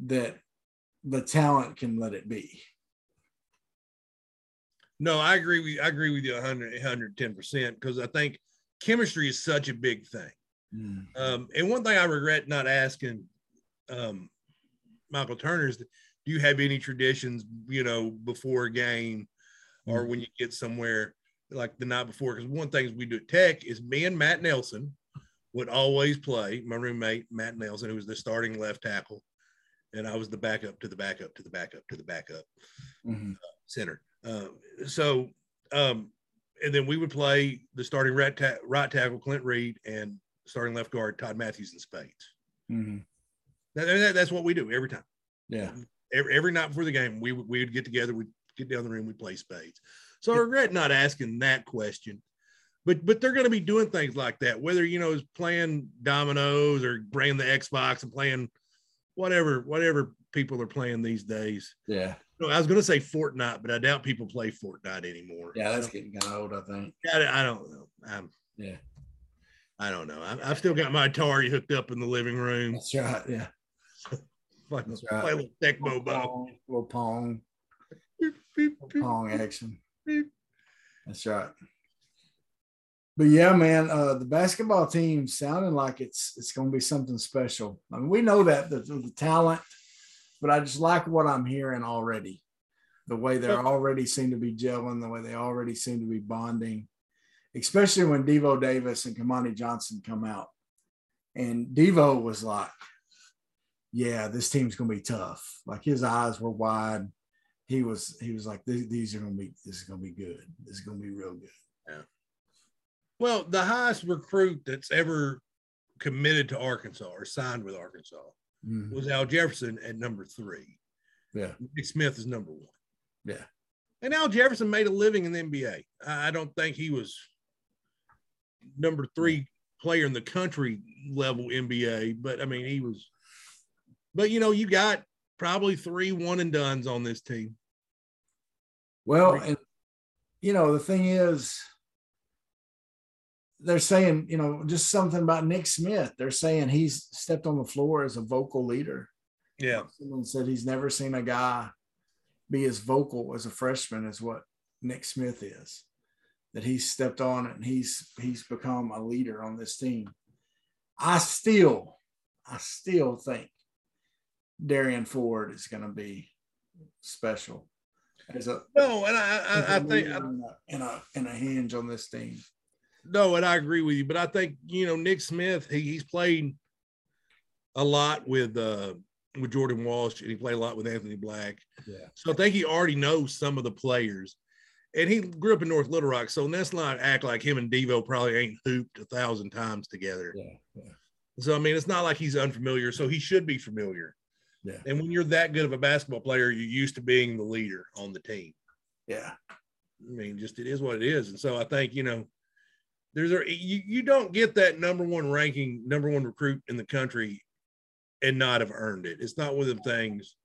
that the talent can let it be. No, I agree with I agree with you 100, 110% because I think chemistry is such a big thing. Um, and one thing I regret not asking um, Michael Turner is, do you have any traditions, you know, before a game or when you get somewhere like the night before? Because one thing we do at Tech is me and Matt Nelson would always play. My roommate Matt Nelson, who was the starting left tackle, and I was the backup to the backup to the backup to the backup Mhm. center. Uh, so, um, and then we would play the starting right, ta- right tackle Clint Reed and starting left guard Todd Matthews in spades. Mhm. That, that- that's what we do every time. Yeah. Every, every night before the game, we would we would get together, we'd get down the room, we'd play spades. So I regret not asking that question. But but they're going to be doing things like that, whether you know is playing dominoes or bringing the Xbox and playing whatever whatever people are playing these days. Yeah. No, I was going to say Fortnite, but I doubt people play Fortnite anymore. Yeah. That's getting kind of old, I think. I, I don't know. I'm, Yeah. I don't know. I, I've still got my Atari hooked up in the living room. That's right. Yeah. [LAUGHS] Like, That's right. play a little Tecmo little pong, little pong, little pong action. That's right. But yeah, man, uh, the basketball team sounding like it's it's going to be something special. I mean, we know that the, the talent, but I just like what I'm hearing already. The way they are already seem to be gelling, the way they already seem to be bonding, especially when Devo Davis and Kamani Johnson come out. And Devo was like, "Yeah, this team's going to be tough." Like his eyes were wide. He was he was like, "These these are going to be this is going to be good. This is going to be real good." Well, the highest recruit that's ever committed to Arkansas or signed with Arkansas Mhm. was Al Jefferson at number three. Yeah, Nick Smith is number one. yeah, And Al Jefferson made a living in the NBA. I I don't think he was number three player in the country level NBA, but I mean, he was. But you know, you got probably three one and dones on this team. Well, and you know, the thing is, they're saying, you know, just something about Nick Smith. They're saying he's stepped on the floor as a vocal leader. Yeah. Someone said he's never seen a guy be as vocal as a freshman as what Nick Smith is. That he's stepped on it and he's he's become a leader on this team. I still, I still think Derrian Ford is going to be special as a No, and I, I, I think in a, in a in a hinge on this team. No, and I agree with you, but I think you know Nick Smith. He, he's played a lot with uh with Jordan Walsh, and he played a lot with Anthony Black. Yeah. So I think he already knows some of the players, and he grew up in North Little Rock. So let's not act like him and Devo probably ain't hooped a thousand times together. Yeah, yeah, So I mean, it's not like he's unfamiliar. So he should be familiar. Yeah. And when you're that good of a basketball player, you're used to being the leader on the team. yeah, I mean, just it is what it is. And so I think, you know, there's a you, you don't get that number one ranking, number one recruit in the country and not have earned it. It's not one of them things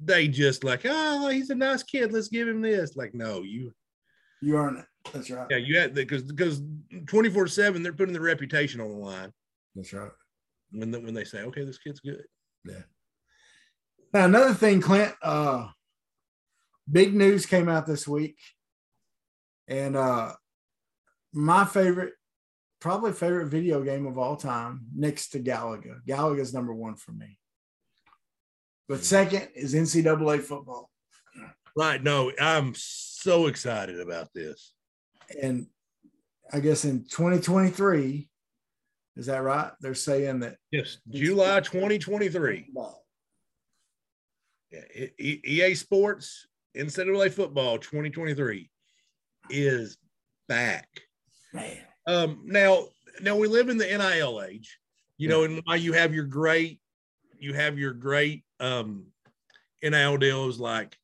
they just like, oh, he's a nice kid. Let's give him this. Like, no, you you earn it. That's right. yeah, you had because because 24-7, they're putting their reputation on the line That's right. when the, when they say, okay, this kid's good. Yeah. Now another thing, Clint. Uh, big news came out this week, and uh, my favorite, probably favorite video game of all time, next to Galaga. Galaga's number one for me. But second is NCAA football. Right. No, I'm so excited about this. and I guess in 2023, is that right? They're saying that Yes, July 2023. Yeah, EA Sports NCAA football 2023 is back. Um, now, now we live in the NIL age, you know, and why you have your great, you have your great um, NIL deals like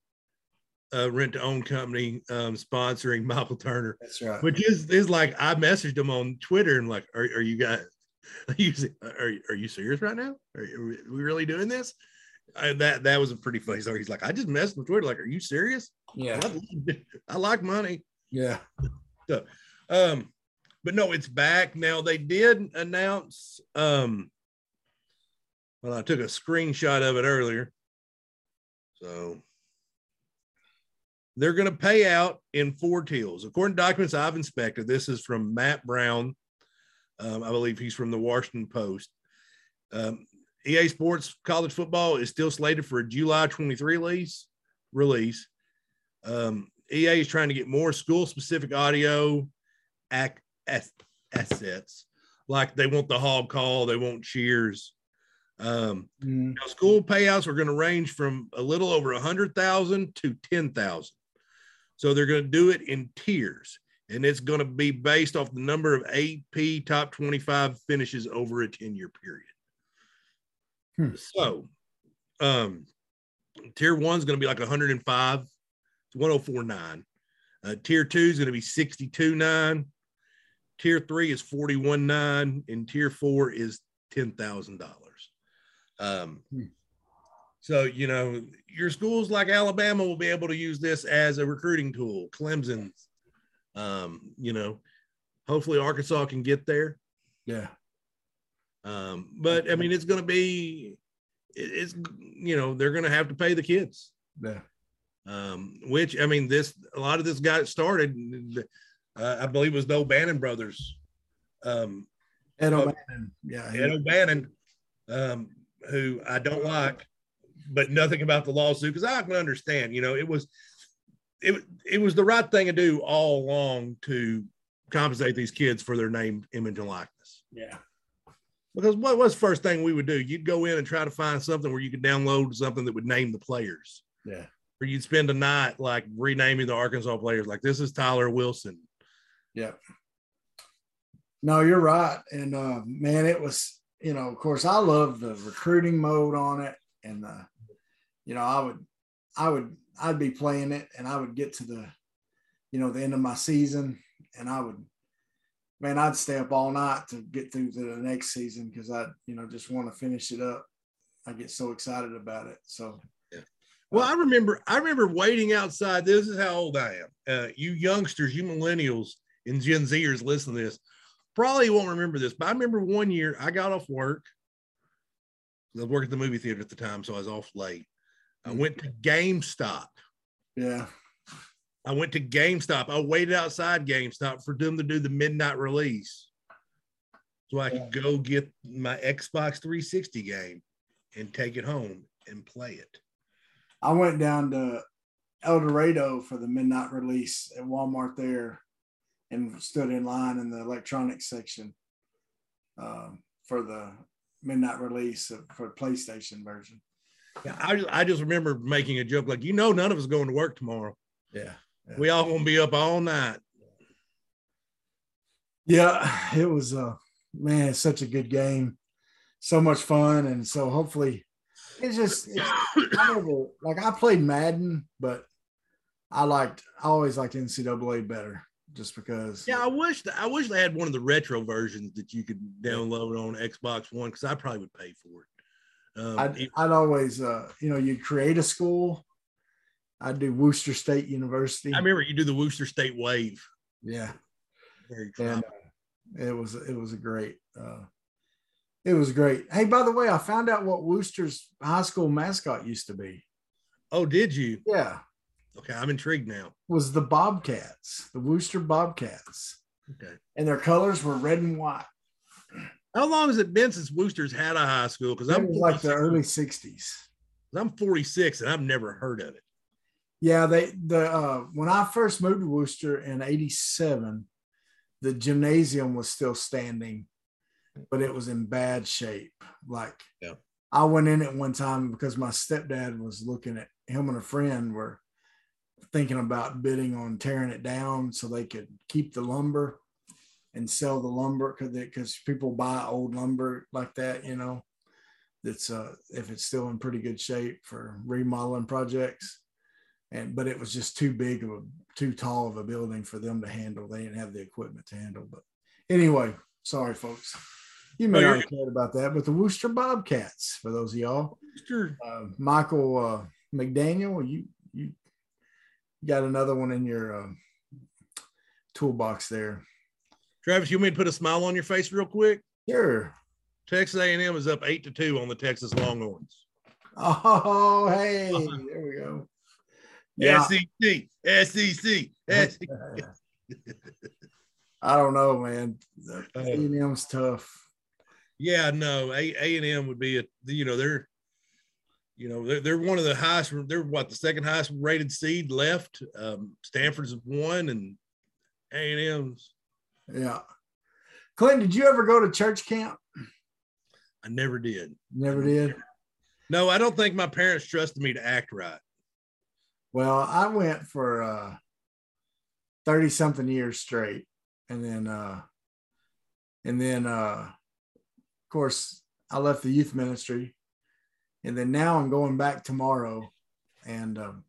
uh, rent to own company um, sponsoring [LAUGHS] Michael Turner, that's right. which is is like I messaged him on Twitter and like, are, are you guys, are you are, are you serious right now? Are, are we really doing this? I, that that was a pretty funny story. He's like, I just messed with Twitter. Like, are you serious? Yeah, I, [LAUGHS] I like money. yeah, So, Um, but no, it's back now. They did announce. Um, well, I took a screenshot of it earlier. So they're going to pay out in four tiers. According to documents I've inspected, this is from Matt Brown. Um, I believe he's from the Washington Post. Um, EA Sports College Football is still slated for a July 23 release. Release. Um, EA is trying to get more school-specific audio ac- as- assets, like they want the hog call, they want cheers. Um, Mm, now, school payouts are going to range from a little over a hundred thousand to ten thousand. So they're going to do it in tiers, and it's going to be based off the number of AP top twenty-five finishes over a ten-year period. Hmm. So, um, tier one is going to be like 105, it's 104.9. Uh, tier two is going to be 62.9. Tier three is 41.9, and tier four is ten thousand dollars. Um, Hmm. so you know your schools like Alabama will be able to use this as a recruiting tool. Clemson, um, you know, hopefully Arkansas can get there. yeah, Um, but I mean, it's going to be it's you know they're going to have to pay the kids. Yeah. Um, which I mean, this a lot of this got started. Uh, I believe it was the O'Bannon brothers. Um, Ed. O'Bannon. Yeah. he- Ed O'Bannon, um, who I don't like, but nothing about the lawsuit because I can understand. You know, it was it it was the right thing to do all along to compensate these kids for their name, image, and likeness. yeah. Because what was the first thing we would do? You'd go in and try to find something where you could download something that would name the players, Yeah. or you'd spend a night like renaming the Arkansas players. Like this is Tyler Wilson. Yeah. No, you're right. And uh, man, it was, you know, of course, I love the recruiting mode on it. And uh, you know, I would I would I'd be playing it and I would get to the, you know, the end of my season and I would man, I'd stay up all night to get through to the next season because I, you know, just want to finish it up. I get so excited about it. So Well, I remember, I remember waiting outside. This is how old I am. Uh, you youngsters, you millennials, and Gen Zers, listen to this. Probably won't remember this, but I remember one year I got off work. I was working at the movie theater at the time, so I was off late. I mm. went to GameStop. yeah. I went to GameStop. I waited outside GameStop for them to do the midnight release, so I could go get my Xbox 360 game and take it home and play it. I went down to El Dorado for the midnight release at Walmart there and stood in line in the electronics section um, for the midnight release of, for PlayStation version. Yeah, I just, I just remember making a joke like, you know, none of us going to work tomorrow. Yeah. We all gonna be up all night. Yeah. It was, uh, man, it's such a good game. So much fun. And so hopefully it's just, it's, I never, like I played Madden, but I liked, I always liked NCAA better just because. Yeah, I wish that I wish they had one of the retro versions that you could download on Xbox One because I probably would pay for it. Um, I'd, it- I'd always, uh, you know, you create a school. I'd do Wooster State University. I remember you do the Wooster State Wave. yeah, Very and uh, it was it was a great, uh, it was great. Hey, by the way, I found out what Wooster's high school mascot used to be. oh, did you? Yeah, Okay, I'm intrigued now. was the Bobcats, the Wooster Bobcats, Okay. and their colors were red and white. How long has it been since Wooster's had a high school? Because It I'm was like the early '60s. I'm 46 and I've never heard of it. Yeah, they the uh, when I first moved to Wooster in '87, the gymnasium was still standing, but it was in bad shape. Like, Yeah. I went in at one time because my stepdad was looking at him and a friend were thinking about bidding on tearing it down so they could keep the lumber and sell the lumber because because people buy old lumber like that, you know. That's uh if it's still in pretty good shape for remodeling projects and but it was just too big of a too tall of a building for them to handle. They didn't have the equipment to handle. But anyway, sorry folks. You may not have cared about that, but the Wooster Bobcats, for those of y'all, uh, Michael uh, McDaniel, you you got another one in your um, toolbox there. Travis, you want me to put a smile on your face real quick? Sure. Texas A&M is up eight to two on the Texas Longhorns. Oh, hey, [LAUGHS] there we go. Yeah, SEC, SEC, SEC. [LAUGHS] I don't know, man. Uh, A&M's tough. Yeah, no, A A and M would be a you know they're you know they're, they're one of the highest they're what the second highest rated seed left. Um, Stanford's one and A and M's. Yeah. Clinton, did you ever go to church camp? I never did. Never did. No, I don't think my parents trusted me to act right. Well, I went for uh 30 something years straight. And then uh and then uh of course I left the youth ministry. And then now I'm going back tomorrow. And um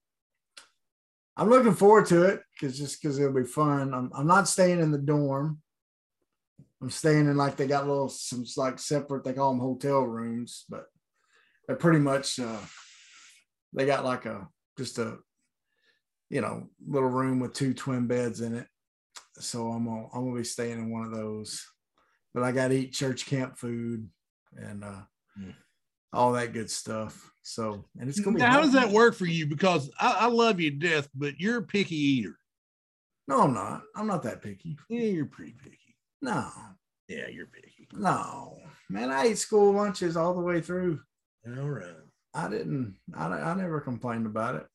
I'm looking forward to it because just because it'll be fun. I'm I'm not staying in the dorm. I'm staying in like they got little some like separate, they call them hotel rooms, but they're pretty much uh they got like a just a you know little room with two twin beds in it so i'm gonna i'm gonna be staying in one of those but i gotta eat church camp food and uh Mm. All that good stuff. So, and it's gonna be. Now, how does that work for you? Because I, I love you to death, but you're a picky eater. No, I'm not. I'm not that picky. Yeah, you're pretty picky. No, Yeah, you're picky. no, man. I ate school lunches all the way through. All right. I didn't. I, I never complained about it.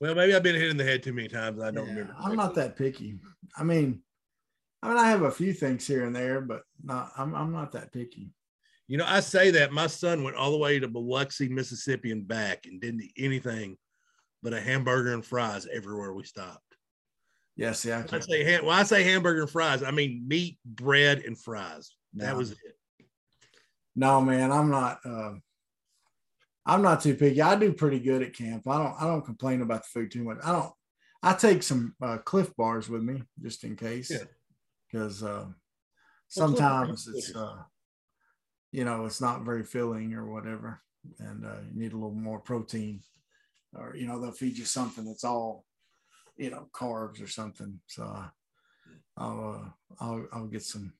Well, maybe I've been hit in the head too many times. I don't Yeah, remember. I'm not that picky. I mean, I mean, I have a few things here and there, but not. I'm. I'm not that picky. You know, I say that my son went all the way to Biloxi, Mississippi, and back, and didn't eat anything but a hamburger and fries everywhere we stopped. Yes, yeah. See, I I say ham, when I say hamburger and fries, I mean meat, bread, and fries. That No. was it. No, man, I'm not. Uh, I'm not too picky. I do pretty good at camp. I don't. I don't complain about the food too much. I don't. I take some uh, Cliff bars with me just in case, Yeah. because uh, sometimes it's uh, you know it's not very filling or whatever, and uh, you need a little more protein, or you know they'll feed you something that's all you know carbs or something. So uh, I'll uh, I'll I'll get some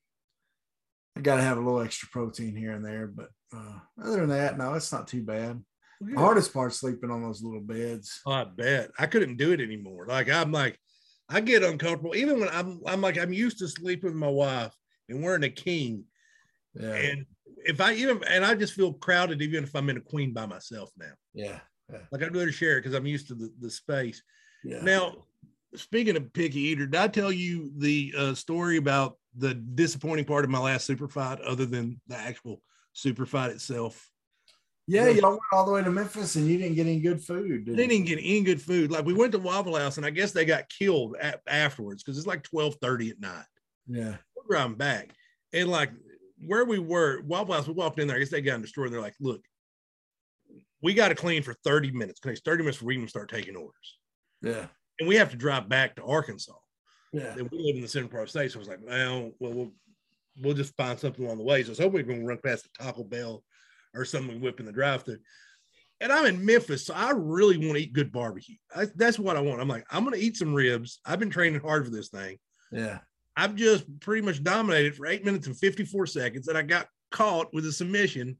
I got to have a little extra protein here and there, but uh, other than that, no, it's not too bad. The hardest part sleeping on those little beds. Oh, I bet I couldn't do it anymore. Like I'm like, I get uncomfortable even when I'm I'm like I'm used to sleeping with my wife and wearing a king, Yeah, and if I even and I just feel crowded even if I'm in a queen by myself now. yeah, Like I'd rather share it because I'm used to the, the space. yeah. Now, speaking of picky eater, did I tell you the uh, story about the disappointing part of my last super fight, other than the actual super fight itself? yeah, y'all went all the way to Memphis and you didn't get any good food. Did They you? didn't get any good food. Like we went to Waffle House, and I guess they got killed at, afterwards because it's like twelve thirty at night. Yeah, We're driving back, and like where we were, Waffle House, we walked in there. I guess they got in the store, and they're like, "Look, we got to clean for thirty minutes. Because thirty minutes before we even start taking orders, yeah, and we have to drive back to Arkansas." yeah. And we live in the central part of the state, so I was like, "Well, well, we'll we'll just find something along the way." So I was hoping we can run past the Taco Bell or something we whip in the drive-through. And I'm in Memphis, so I really want to eat good barbecue. I, that's what I want. I'm like, I'm going to eat some ribs. I've been training hard for this thing. Yeah, I've just pretty much dominated for eight minutes and 54 seconds, and I got caught with a submission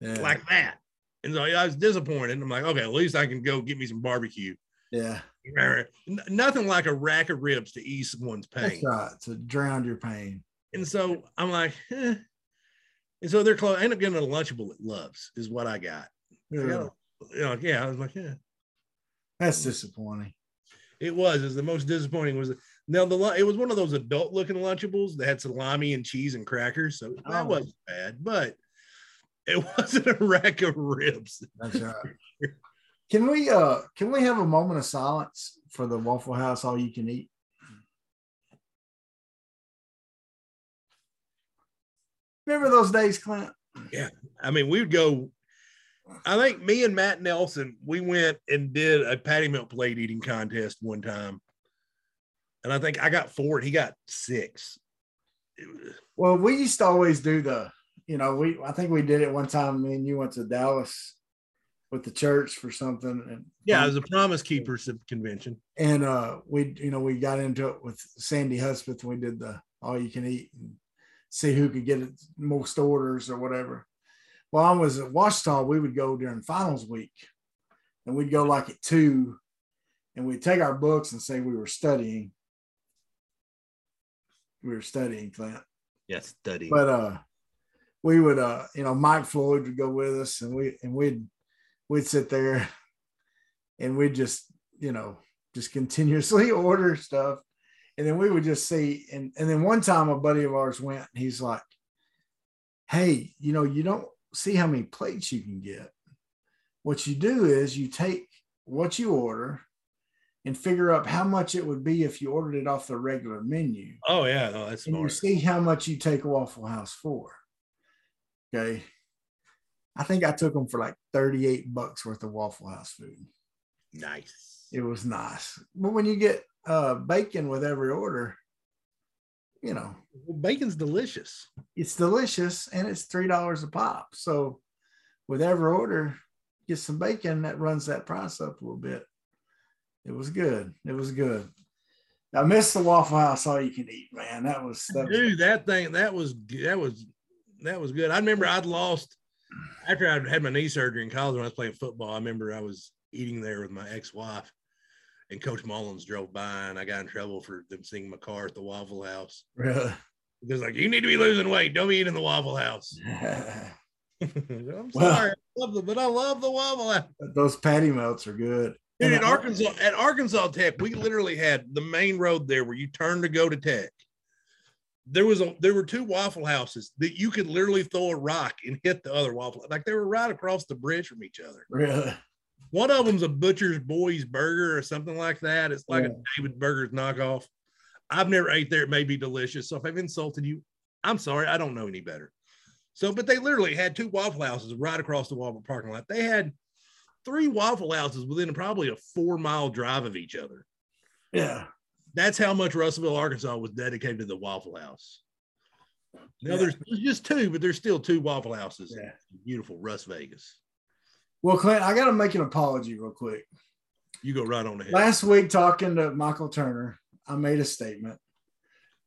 yeah, like that. And so I was disappointed. I'm like, okay, at least I can go get me some barbecue. yeah. Nothing like a rack of ribs to ease one's pain. That's right. To drown your pain. And so I'm like, eh. and so they're close. I end up getting a lunchable at Loves, is what I got. I got Yeah. you know, yeah, I was like, yeah, That's disappointing. it was. Is the most disappointing was now the it was one of those adult looking Lunchables that had salami and cheese and crackers, so that Oh. wasn't bad, but it [LAUGHS] wasn't a rack of ribs. That's right. Can we uh can we have a moment of silence for the Waffle House all you can eat? Remember those days, Clint? Yeah. I mean, we would go. I think me and Matt Nelson, we went and did a patty melt plate eating contest one time. And I think I got four and he got six. Well, we used to always do the, you know, we I think we did it one time. Me and you went to Dallas with the church for something, and yeah, it was a promise keepers convention. and uh we you know we got into it with Sandy Hudspeth. We did the all you can eat and see who could get it most orders or whatever. Well, I was at Ouachita. We would go during finals week, and we'd go like at two, and we'd take our books and say we were studying. We were studying, Clint. Yes, study. but uh we would uh you know mike floyd would go with us and we and we'd we'd sit there [LAUGHS] and we'd just you know just continuously [LAUGHS] order stuff. And then we would just see and and then one time a buddy of ours went and he's like hey you know you don't see how many plates you can get. What you do is you take what you order and figure out how much it would be if you ordered it off the regular menu oh yeah, no, that's and you see how much you take Waffle House for. Okay. I think I took them for like 38 bucks worth of Waffle House food. Nice. It was nice. But when you get uh, bacon with every order, you know, Well, bacon's delicious. it's delicious and it's $3 a pop. So with every order, get some bacon that runs that price up a little bit. It was good. It was good. I missed the Waffle House all you can eat, man. That was that was Dude, that thing that was that was that was good. I remember I'd lost after I had my knee surgery in college when I was playing football, I remember I was eating there with my ex-wife, and Coach Mullins drove by, and I got in trouble for them seeing my car at the Waffle House. Really? Because like, you need to be losing weight. Don't be eating the Waffle House. [LAUGHS] I'm Well- sorry, I love them, but I love the Waffle House. Those patty melts are good. Dude, at Arkansas, at Arkansas Tech, we literally had the main road there where you turn to go to Tech. There was a there were two Waffle Houses that you could literally throw a rock and hit the other Waffle. Like they were right across the bridge from each other. Really? One of them's a Butcher's Boys Burger or something like that. It's like Yeah. a David Burger's knockoff. I've never ate there. It may be delicious. So if I've insulted you, I'm sorry. I don't know any better. So, but they literally had two Waffle Houses right across the Waffle parking lot. They had three Waffle Houses within probably a four mile drive of each other. Yeah. That's how much Russellville, Arkansas was dedicated to the Waffle House. Now Yeah. there's, there's just two, but there's still two Waffle Houses Yeah. in beautiful Russ Vegas. Well, Clint, I got to make an apology real quick. You go right on ahead. Last week, talking to Michael Turner, I made a statement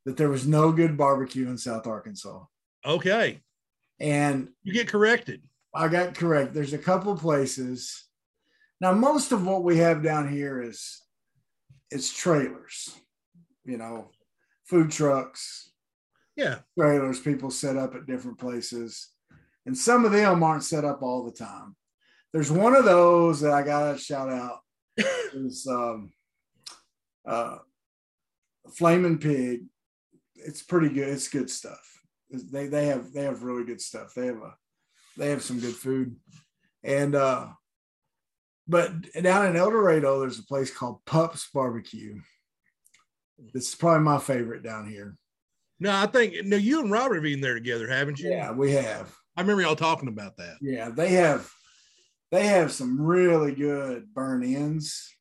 that there was no good barbecue in South Arkansas. Okay. And You get corrected. I got correct. There's a couple places. Now, most of what we have down here is it's trailers, you know, food trucks, Yeah. trailers, people set up at different places. And some of them aren't set up all the time. There's one of those that I gotta shout out [LAUGHS] is um uh Flaming Pig. It's pretty good. It's good stuff. They they have they have really good stuff. They have a they have some good food. And uh but down in El Dorado, there's a place called Pups Barbecue. It's probably my favorite down here. No, I think no, you and Robert have been there together, haven't you? Yeah, we have. I remember y'all talking about that. Yeah, they have they have some really good burnt ends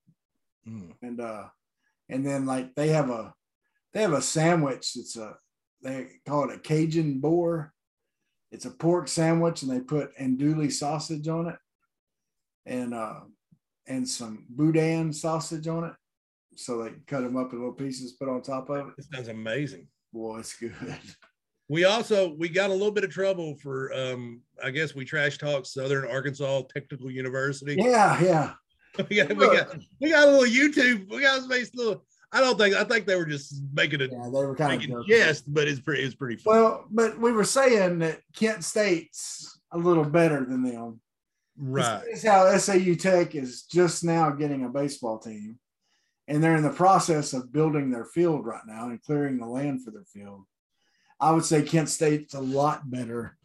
Mm. and uh and then like they have a they have a sandwich that's a they call it a Cajun boar. It's a pork sandwich and they put andouille sausage on it and uh and some boudin sausage on it. So they cut them up in little pieces, put on top of it. This sounds amazing. Boy, it's good. [LAUGHS] We also we got a little bit of trouble for um I guess we trash talk Southern Arkansas Technical University. Yeah, yeah. [LAUGHS] we, got, we got we got a little YouTube. We got a little. I don't think I think they were just making a Yeah, they were kind of jest, but it's pretty it's pretty fun. Well, but we were saying that Kent State's a little better than them. Right. This is how SAU Tech is just now getting a baseball team, and they're in the process of building their field right now and clearing the land for their field. I would say Kent State's a lot better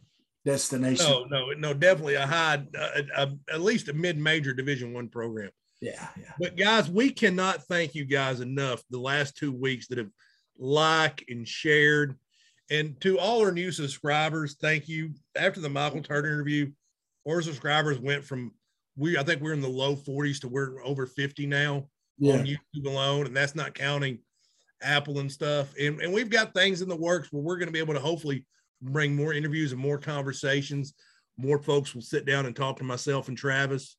destination. No, no, no, definitely a high, uh, a, at least a mid-major Division One program. Yeah, yeah. But guys, we cannot thank you guys enough the last two weeks that have liked and shared. And to all our new subscribers, thank you. After the Michael Turner interview, our subscribers went from we I think we're in the low 40s to we're over 50 now Yeah. on YouTube alone, and that's not counting Apple and stuff. And, and we've got things in the works where we're going to be able to hopefully bring more interviews and more conversations. More folks will sit down and talk to myself and Travis,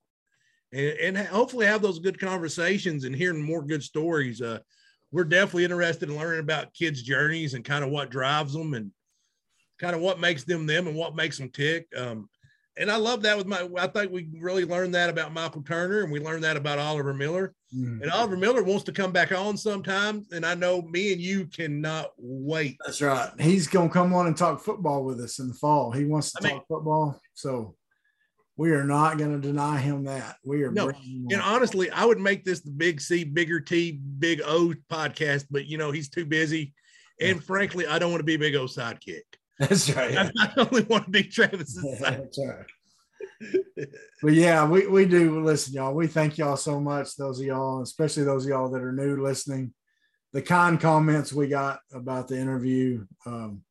and, and hopefully have those good conversations and hearing more good stories. Uh, we're definitely interested in learning about kids' journeys and kind of what drives them and kind of what makes them them and what makes them tick. Um, and I love that with my. I think we really learned that about Michael Turner, and we learned that about Oliver Miller. Mhm. And Oliver Miller wants to come back on sometime, and I know me and you cannot wait. That's right. He's gonna come on and talk football with us in the fall. He wants to I mean- talk football, so we are not going to deny him that. We are. No, And honestly, I would make this the Big C, Bigger T, Big O podcast, but you know he's too busy. And frankly, I don't want to be Big O sidekick. [LAUGHS] That's right. I, I only want to be Travis's [LAUGHS] sidekick. That's right. But yeah, we, we do listen, y'all. We thank y'all so much, those of y'all, especially those of y'all that are new listening. The kind comments we got about the interview. Um,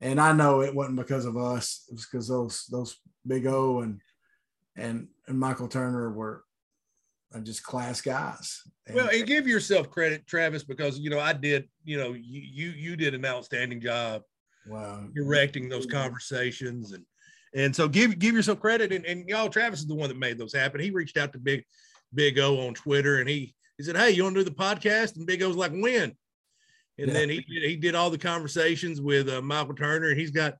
and I know it wasn't because of us, it was because those those big O and and and Michael Turner were are just class guys. And- Well, and give yourself credit, Travis, because you know I did. You know, you you you did an outstanding job wow. directing those conversations and and so give give yourself credit and, and y'all travis is the one that made those happen he reached out to big big o on twitter and he he said hey you want to do the podcast and big o's like when and Yeah. then he did, he did all the conversations with uh, michael turner and he's got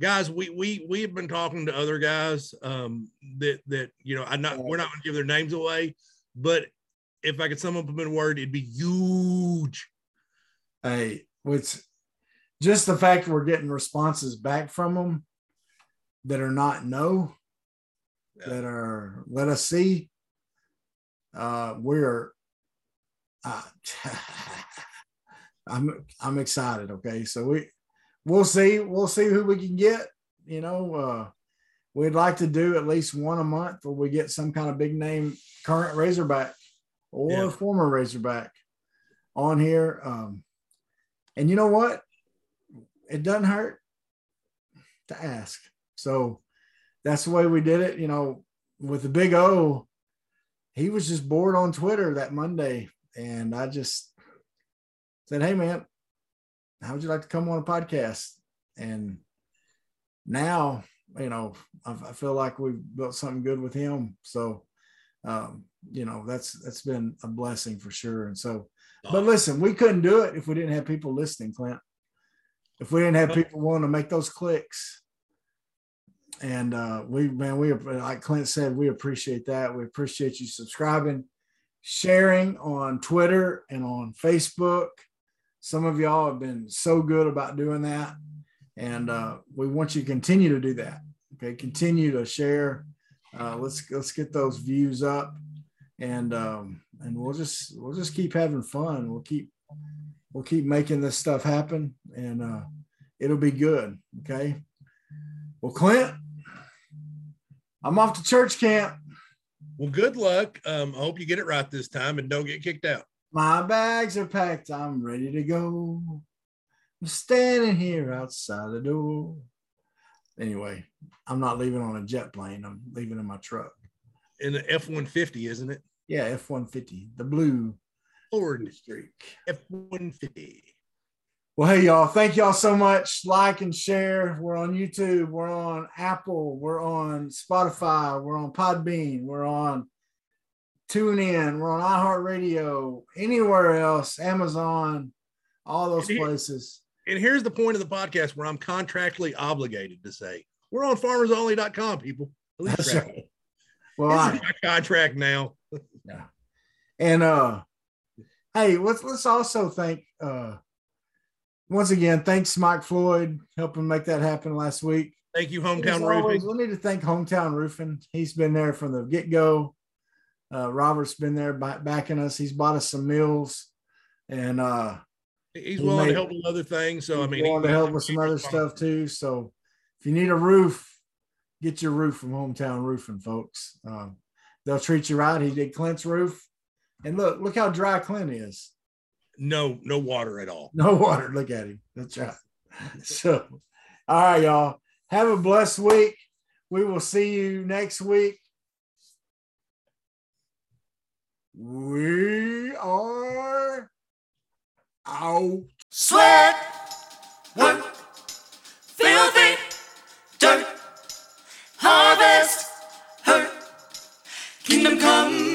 guys, we we we have been talking to other guys um, that that you know, I'm not we're not going to give their names away, but if I could sum up them in a word, it'd be huge. Hey, it's just the fact we're getting responses back from them that are not no, Yeah. that are let us see. Uh, we're. Uh, [LAUGHS] I'm I'm excited. Okay, so we we'll see we'll see who we can get. You know, uh, we'd like to do at least one a month where we get some kind of big name current Razorback or Yeah. former Razorback on here. Um, and you know what? It doesn't hurt to ask. So that's the way we did it. You know, with the big O, he was just bored on Twitter that Monday. And I just said, Hey, man, how would you like to come on a podcast? And now, you know, I, I feel like we've built something good with him. So, um, you know, that's that's been a blessing for sure. And so, but listen, we couldn't do it if we didn't have people listening, Clint. If we didn't have people willing to make those clicks. And uh, we, man, we like Clint said, we appreciate that. We appreciate you subscribing, sharing on Twitter and on Facebook. Some of y'all have been so good about doing that, and uh, we want you to continue to do that. Okay, continue to share. Uh, let's let's get those views up, and um, and we'll just we'll just keep having fun. We'll keep we'll keep making this stuff happen, and uh, it'll be good. Okay. Well, Clint, I'm off to church camp. Well, good luck. Um, I hope you get it right this time and don't get kicked out. My bags are packed. I'm ready to go. I'm standing here outside the door. Anyway, I'm not leaving on a jet plane. I'm leaving in my truck. In the F one fifty, isn't it? Yeah, F 150, the blue Ford streak. F one fifty. Well, hey, y'all. Thank y'all so much. Like and share. We're on YouTube. We're on Apple. We're on Spotify. We're on Podbean. We're on TuneIn. We're on iHeartRadio. Anywhere else, Amazon, all those And here- places. And here's the point of the podcast where I'm contractually obligated to say we're on farmersonly.com, people. At least That's right. Well, This I, is my contract now. [LAUGHS] yeah. and uh, hey, let's let's also thank uh, once again. Thanks, Mike Floyd, helping make that happen last week. Thank you, hometown always, roofing. We need to thank Hometown Roofing. He's been there from the get go. Uh, Robert's been there by, backing us. He's bought us some meals, and uh, He's he willing made- to help with other things. So I he's mean, willing he- to help with some other stuff too. So if you need a roof, get your roof from Hometown Roofing, folks. Um, they'll treat you right. He did Clint's roof, and look, look how dry Clint is. No, no water at all. No water. Look at him. That's right. So, all right, y'all. Have a blessed week. We will see you next week. We are out. Sweat, work, filthy, dirt, harvest, hurt, kingdom come.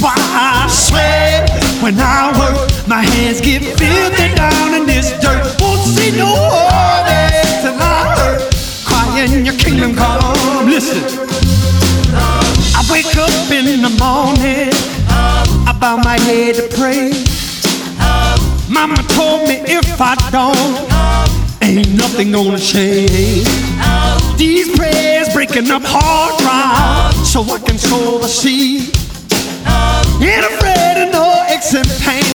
Why I sweat when I work. My hands get filthy down in this dirt. Won't see no harvest till I hurt. Crying your kingdom come. Listen, I wake up in the morning. I bow my head to pray. Mama told me if I don't, ain't nothing gonna change. These prayers breaking up hard ground so I can sow the seed. Ain't afraid of no aches and pain.